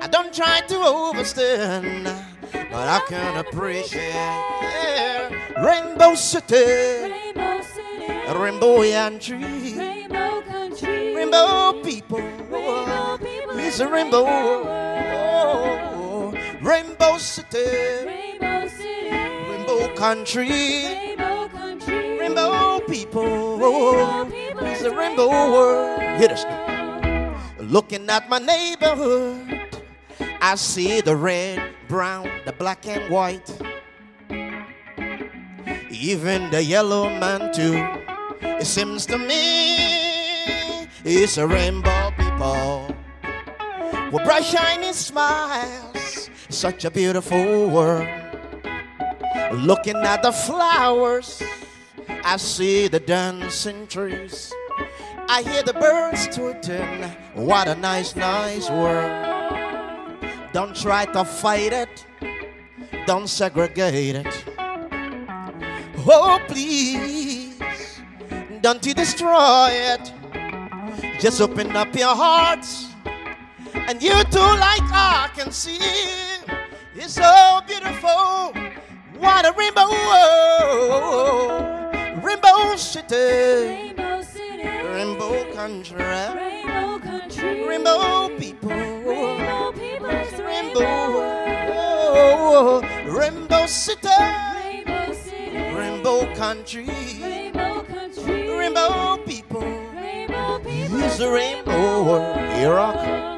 I don't try to overstand, but I can appreciate. Rainbow City, Rainbow City, Rainbow Tree, Rainbow Country, Rainbow people. Rainbow people It's a in rainbow, the oh, Rainbow City, Rainbow City, Country, Rainbow Country, Rainbow people. It's a rainbow world. Hit us. Looking at my neighborhood, I see the red, brown, the black and white. Even the yellow man too. It seems to me it's a rainbow people with bright shining smiles. Such a beautiful world. Looking at the flowers, I see the dancing trees. I hear the birds tweeting. What a nice, nice world. Don't try to fight it. Don't segregate it. Oh, please. Don't you destroy it. Just open up your hearts. And you too, like I can see. It's so beautiful. What a rainbow. Rainbow city. Rainbow City, Rainbow country. Rainbow Country, Rainbow people. Rainbow people in Rainbow. Rainbow city. Rainbow City, Rainbow country. Rainbow Country, Rainbow people. Rainbow people in a rainbow world.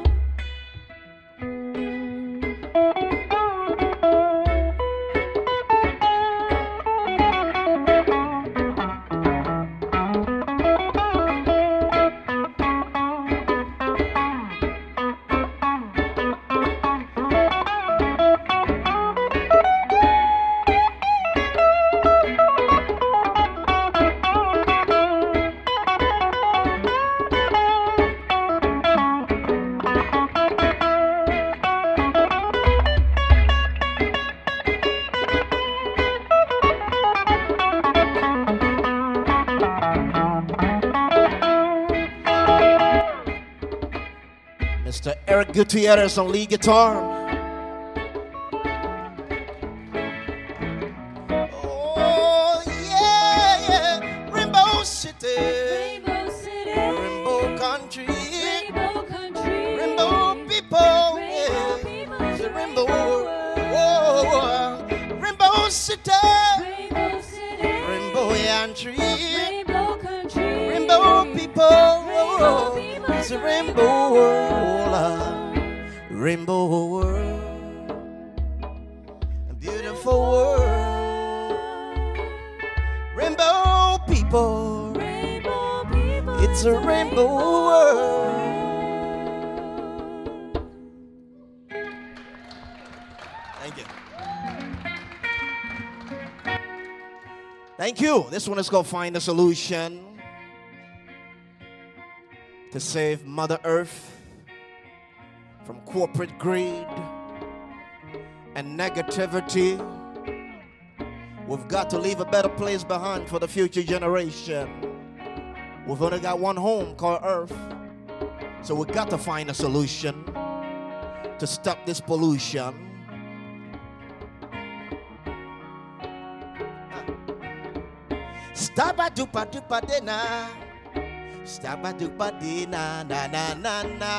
Gutierrez on lead guitar. You. This one is called Find a Solution to save Mother Earth from corporate greed and negativity. We've got to leave a better place behind for the future generation. We've only got one home called Earth. So we've got to find a solution to stop this pollution. Stabba dupa dupa de na. Stabba dupa de na na na na.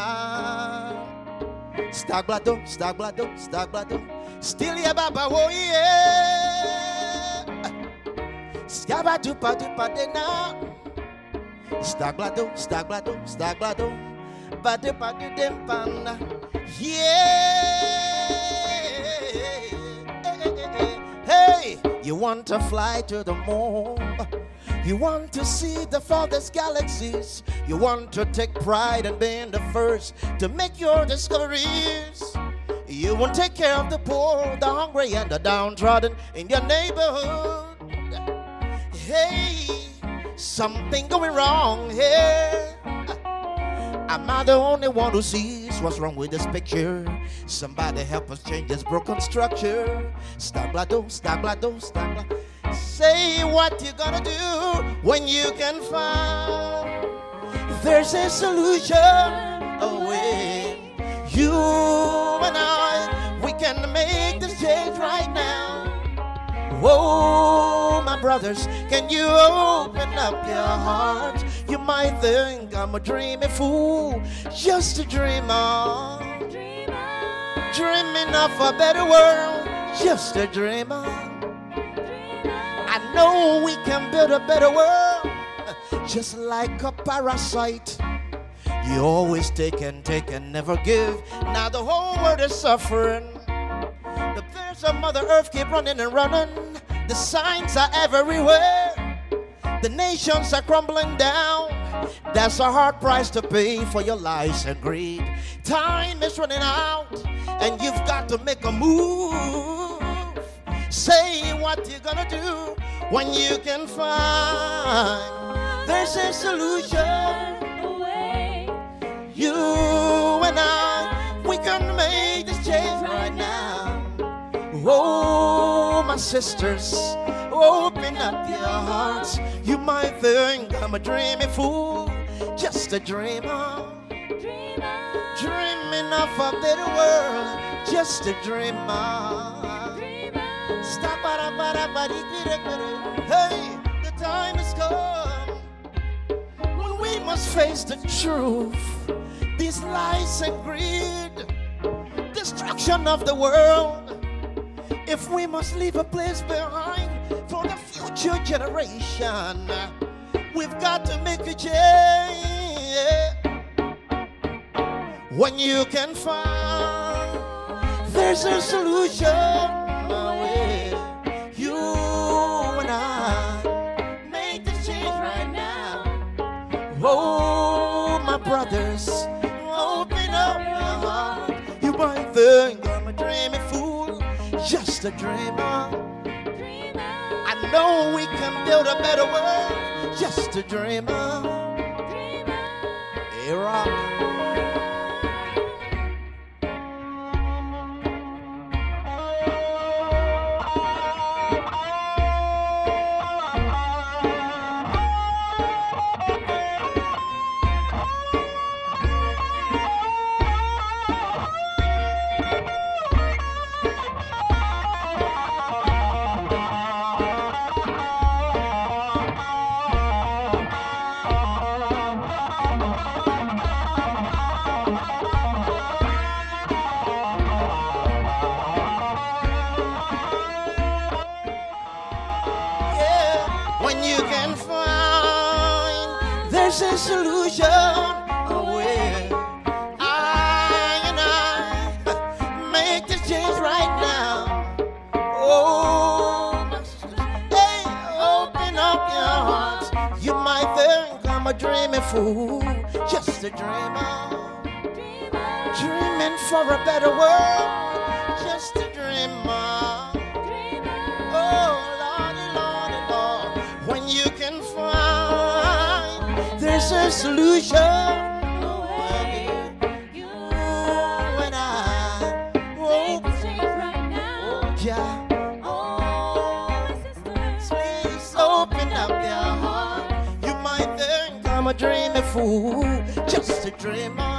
Staglado, staglado, staglado. Still ya baba wo yeah. Stabba dupa dupa de na. Staglado, staglado, staglado. Badu badu dim. Yeah. Hey, you want to fly to the moon? You want to see the farthest galaxies. You want to take pride in being the first to make your discoveries. You want to take care of the poor, the hungry, and the downtrodden in your neighborhood. Hey, something going wrong here. Am I the only one who sees what's wrong with this picture? Somebody help us change this broken structure. Stablado, stablado, stablado. Say what you gonna do when you can find there's a solution away. You and I, we can make this change right now. Whoa, my brothers, can you open up your hearts? You might think I'm a dreamy fool, just a dreamer. Dreaming of a better world, just a dreamer. I know we can build a better world, just like a parasite. You always take and take and never give. Now the whole world is suffering. The bears of Mother Earth keep running and running. The signs are everywhere. The nations are crumbling down. That's a hard price to pay for your lies and greed. Time is running out, and you've got to make a move. Say what you're gonna do when you can find there's a solution. You and I, we can make this change right now. Oh, my sisters, open up your hearts. You might think I'm a dreamy fool, just a dreamer. Dreaming of a better world, just a dreamer. Dee. Hey, the time has come when we must face the truth. These lies and greed, destruction of the world. If we must leave a place behind for the future generation, we've got to make a change. When you can find there's a solution, you and I make the change right now. Oh, my brothers, open up your heart. You might think I'm a dreamy fool, just a dreamer. I know we can build a better world, just a dreamer. Hey, rock. For a better world, just a dreamer. Oh, Lordy, Lordy, Lord, when you can find there's a solution. You and I, yeah. Please open up your heart. You might think I'm a dreamy fool, just a dreamer.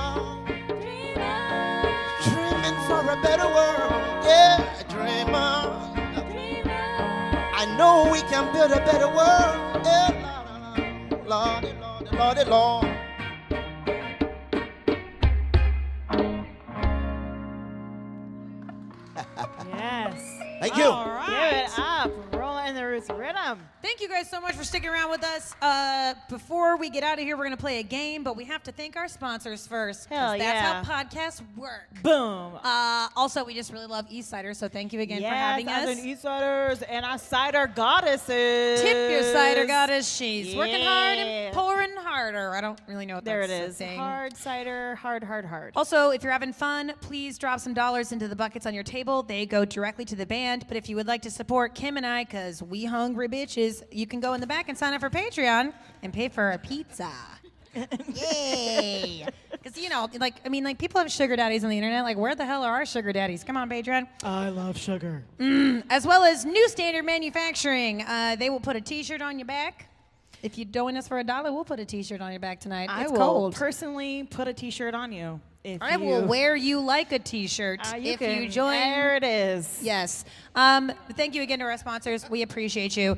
Know we can build a better world. Yeah, Lord, Lord, Lord, Lord, Lord. Yes. Thank you. Give it up. Roland in the Roots rhythm. Thank you, guys so much for sticking around with us. Uh, before we get out of here, we're going to play a game, but we have to thank our sponsors first. Hell that's yeah. how podcasts work. Boom. Uh, also, we just really love Eastcider, so thank you again for having us. an Eastciders and our cider goddesses. Tip your cider goddess. She's working hard and pouring harder. I don't really know what There it is. Hard cider, hard, hard, hard. Also, if you're having fun, please drop some dollars into the buckets on your table. They go directly to the band. But if you would like to support Kim and I, because we hungry bitches, you can go in the back and sign up for Patreon and pay for a pizza. Yay! Because you know, like I mean, like people have sugar daddies on the internet. Like, where the hell are our sugar daddies? Come on, Patreon. I love sugar. As well as New Standard Manufacturing. Uh, they will put a T-shirt on your back. If you join us for a dollar, we'll put a T-shirt on your back tonight. I it's will cold. personally put a T-shirt on you. If I you, will wear you like a T-shirt Uh, you if can, you join. There it is. Yes. Um, thank you again to our sponsors. We appreciate you.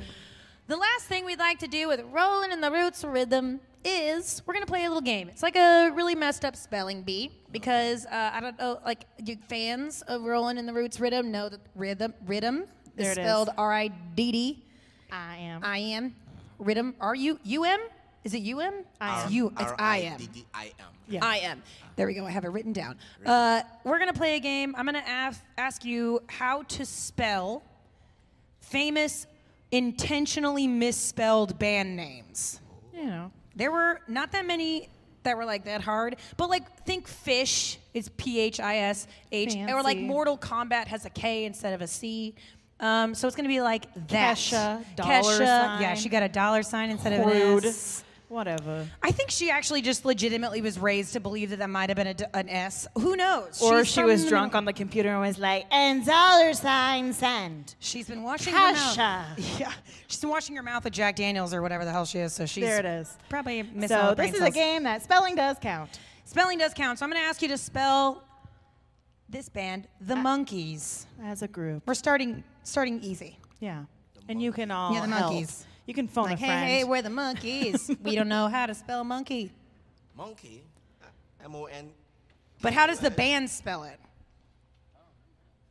The last thing we'd like to do with Roland in the Roots Rhythm is we're gonna play a little game. It's like a really messed up spelling bee because uh, I don't know, like you fans of Roland in the Roots Rhythm know that rhythm rhythm is There it is. spelled R I D D I am. I M rhythm R U U M is it U M? I It's am. U. It's I M. R-I-D-D-I-M. Yeah. I am. There we go. I have it written down. Uh, we're gonna play a game. I'm gonna ask ask you how to spell famous intentionally misspelled band names. You know. There were not that many that were like that hard, but like think Phish is P H I S H, or like Mortal Kombat has a K instead of a C. Um, so it's gonna be like that. Kesha, dollar Kesha, yeah, she got a dollar sign instead of an S. Whatever. I think she actually just legitimately was raised to believe that that might have been a an S. Who knows? Or She's she was from- drunk on the computer and was like, and dollar sign send. She's been washing her mouth. Yeah, she's been washing her mouth with Jack Daniels or whatever the hell she is. So she's There it is. Probably missing all So the this brain is a cells. game that spelling does count. Spelling does count. So I'm going to ask you to spell this band, The uh, Monkees. As a group. We're starting starting easy. Yeah. And you can all Yeah, the help. monkeys. You can phone Like, a hey, friend. hey, we're the monkeys. we don't know how to spell monkey. Monkey. M-O-N But how does the band spell it?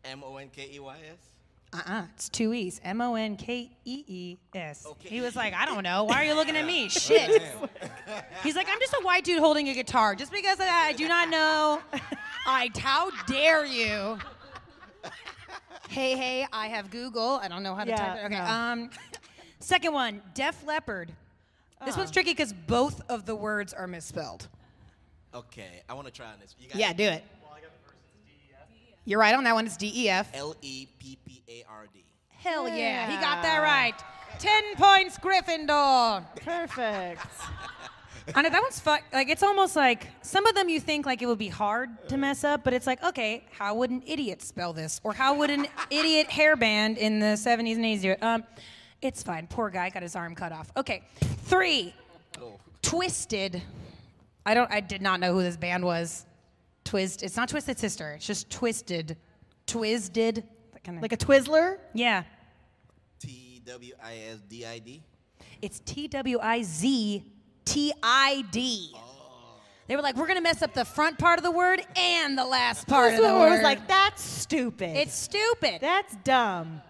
M-O-N-K-E-Y-S. Uh-uh. It's two E's. M O N K E E S. Okay. He was like, I don't know. Why are you looking at me? Shit. He's like, I'm just a white dude holding a guitar. Just because of that, I do not know. I how dare you? Hey, hey, I have Google. I don't know how to Yeah, type it. Okay. no. Um second one, Def Leppard. This one's tricky because both of the words are misspelled. Okay, I want to try on this. You got Yeah, do it. You're right on that one. It's D E F. L-E-P-P-A-R-D. Hell yeah, he got that right. Ten points, Gryffindor. Perfect. I know that one's fun. Like it's almost like some of them you think like it would be hard to mess up, but it's like okay, how would an idiot spell this, or how would an idiot hairband in the '70s and '80s do it? Um, it's fine. Poor guy got his arm cut off. Okay, three. Twisted. I don't. I did not know who this band was. Twist. It's not Twisted Sister. It's just Twisted. Twisted. That kinda- Like a Twizzler? yeah. T-W-I-S-D-I-D. It's T W I Z T I D. Oh. They were like, we're gonna mess up the front part of the word and the last part of the Twizzler word. was like, that's stupid. it's stupid. that's dumb.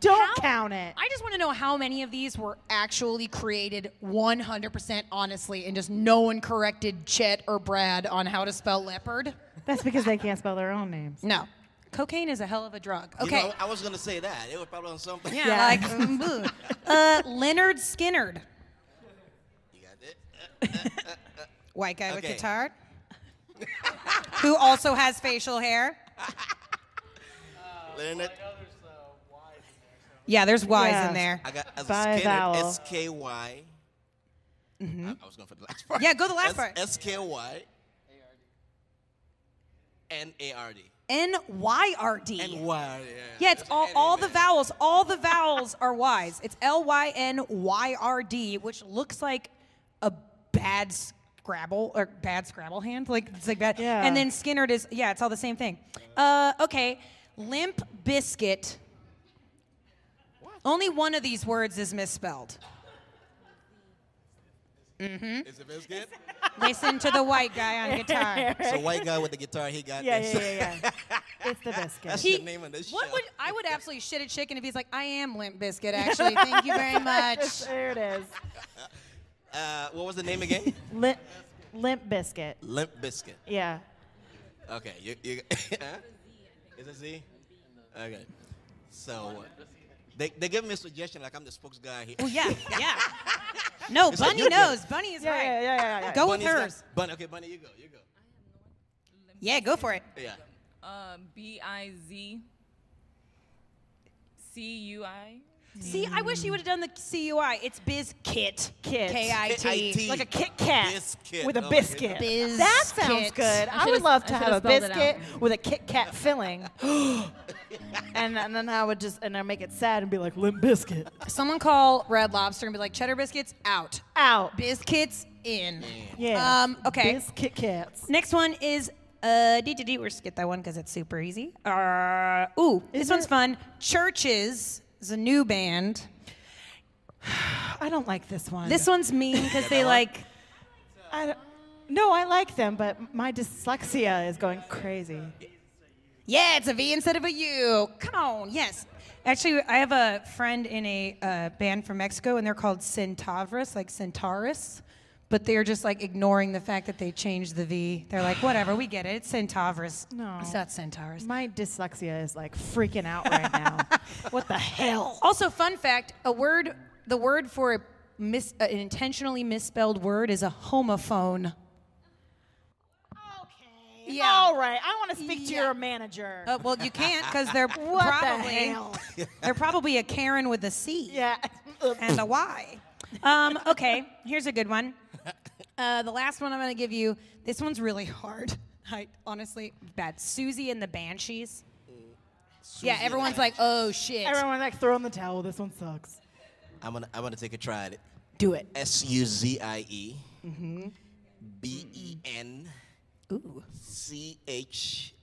Don't How- count it. I just want to know how many of these were actually created 100% honestly, and just no one corrected Chet or Brad on how to spell leopard. That's because they can't spell their own names. No, cocaine is a hell of a drug. You Okay, know, I was going to say that. It was probably on something. yeah, Yeah. like mm, uh, Lynyrd Skynyrd, You got it? white guy with Okay. guitar, who also has facial hair. Leonard. Yeah, there's Y's Yeah. in there. I got as By a Skinner, vowel. S-K-Y. I, I was going for the last part. Mm-hmm. Yeah, go the last S- part. S-K-Y. N-A-R-D. N Y R D. N-Y, yeah. Yeah, it's all, all the vowels. All the vowels are Y's. It's L Y N Y R D, which looks like a bad Scrabble or bad Scrabble hand. Like it's like bad. Yeah. And then Skynyrd is yeah, it's all the same thing. Uh, okay, Limp Bizkit. Only one of these words is misspelled. Mm-hmm. Is it biscuit? Listen to the white guy on guitar. So white guy with the guitar, he got Yeah, this. yeah, yeah, yeah. it's the biscuit. That's He- the name of this What show. would I would absolutely shit a chicken if he's like, I am Limp Bizkit, actually. Thank you very much. there it is. uh, what was the name again? Limp, limp biscuit. Limp Bizkit. Yeah. Okay, you, you huh? is it Z? Okay, so they, they give me a suggestion like I'm the spokes guy here. Oh yeah, yeah. No, It's Bunny you did. knows. Bunny is Yeah, right. yeah, yeah, yeah, yeah. Go with Bunny's hers. Bunny, okay, Bunny, you go, you go. Yeah, go for it. Yeah. Uh, B I Z C U I. See, I wish you would have done the CUI. It's Biz Kit. Kit. K-I-T. K-I-T. Like a Kit Kat Biscuit. with a Oh my biscuit. Biz that sounds Kit. good. I I, would should've- love I to have should've a spelled it biscuit with a Kit Kat filling. and, and then I would just and I make it sad and be like limp biscuit Someone call Red Lobster and be like, cheddar biscuits out. out. Biscuits in. Yeah. Um, okay. Biz Kit Kats. Next one is uh dee dee dee. We're skip that one because it's super easy. Uh ooh, this Is one's it- fun. CHVRCHES is a new band. I don't like this one. This one's mean because they like I don't, no, I like them, but my dyslexia is going crazy. Yeah, it's a V instead of a U. Come on, yes. Actually, I have a friend in a uh, band from Mexico, and they're called Centavres, like Centaurus. But they're just like ignoring the fact that they changed the V. They're like, whatever, we get it. It's Centavres. No. It's not Centaurus. My dyslexia is like freaking out right now. what the hell? Also, fun fact: a word, the word for a mis, an intentionally misspelled word is a homophone. Okay. Yeah. All right. I want to speak to Yeah. your manager. Uh, well, you can't because they're what probably the hell? they're probably a Karen with a C. yeah. and the why. Um, okay, here's a good one. Uh, the last one I'm going to give you. This one's really hard. I honestly bad. Siouxsie and the Banshees. yeah, everyone's like, oh shit. Everyone like throwing the towel. This one sucks. I'm gonna I'm gonna take a try at it. Do it. S U Z I E B E N Ooh. C H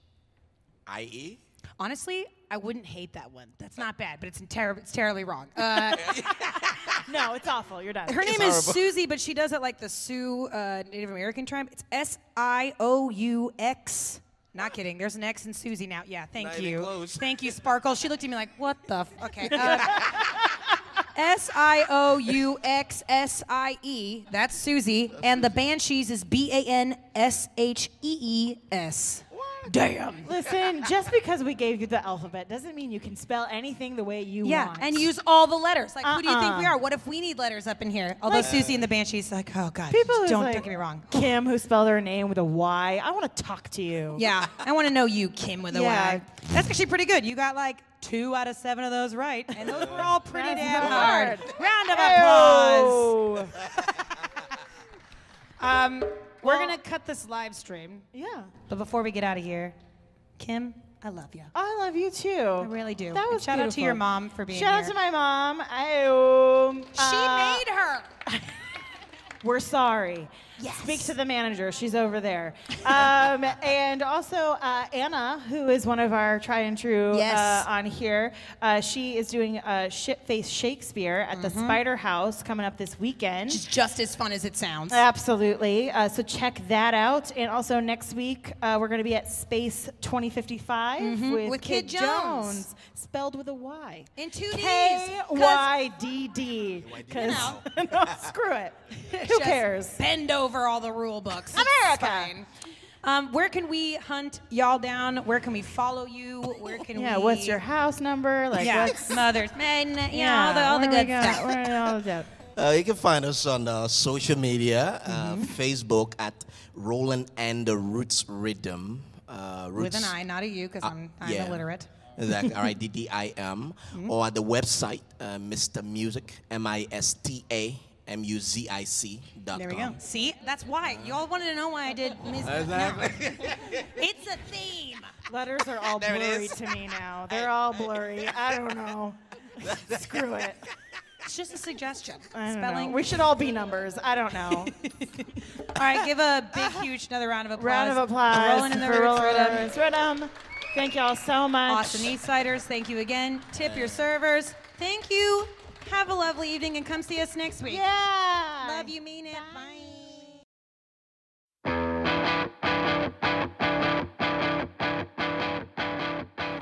I E. Honestly, I wouldn't hate that one. That's not bad, but it's terrible. It's terribly wrong. Uh, No, it's awful. You're done. her name It's is horrible. Susie, but she does it like the Sioux uh, Native American tribe. It's S I O U X. Not kidding. There's an X in Susie now. Yeah, thank Not you. Thank you, Sparkle. She looked at me like, what the? F-? Okay. Uh, S I O U X S I E. That's Susie. And the Banshees is B A N S H E E S. Damn. Listen, just because we gave you the alphabet doesn't mean you can spell anything the way you Yeah, want. and use all the letters. Like, who do you think we Uh-uh. are? What if we need letters up in here? Although Siouxsie and the Banshees, like, oh god, people who's don't like don't get me wrong. Kim, who spelled her name with a Y. I want to talk to you. Yeah, I want to know you, Kim, with a Y. Yeah. That's actually pretty good. You got like two out of seven of those right, and those were all pretty damn hard. hard. Round of applause. Um, we're gonna cut this live stream, Yeah. but before we get out of here, Kim, I love you. I love you too. I really do. That And was shout out to your mom for being Shout out to my mom. Ayo. She Uh, made her. We're sorry. Yes. Speak to the manager. She's over there. Um, and also uh, Anna, who is one of our try and true Yes. uh, on here. Uh, she is doing uh, Shit Face Shakespeare at the Spider House coming up this weekend. It's just as fun as it sounds. Absolutely. Uh, so check that out. And also next week, uh, we're going to be at Space 2055 with, Mm-hmm. With Kydd Jones. spelled with a Y. In two. K Y D D. Because no, screw it. Who cares? Bend over all the rule books. It's America. fine. Um, where can we hunt y'all down? Where can we follow you? Where can we. Yeah. we? What's your house number? Like yeah, what's mother's men. Yeah, all the, all the where we good got- stuff. where all the- Uh, you can find us on uh, social media, uh, Mm-hmm. Facebook at Roland and the Roots Riddim. Uh, With an Roots- I, not a U, because I'm, I'm yeah. illiterate. Exactly. R I D D I M. Mm-hmm. Or at the website, uh, Mista Muzic, M I S T A M U Z I C dot There we com. go. See, that's why y'all wanted to know why I did. Miss Exactly. No. it's a theme. Letters are all There it blurry is. to me now. They're all blurry. I don't know. Screw it. It's just a suggestion. I don't Spelling. know. We should all be numbers. I don't know. All right, give a big, huge another round of applause. Round of applause Rolling in the for Roots Roland Riddim. the Roots Riddim. Thank y'all so much. Austin Eastciders, thank you again. Tip your servers. Thank you. Have a lovely evening and come see us next week. Yeah. Love you, mean it. Bye. Bye.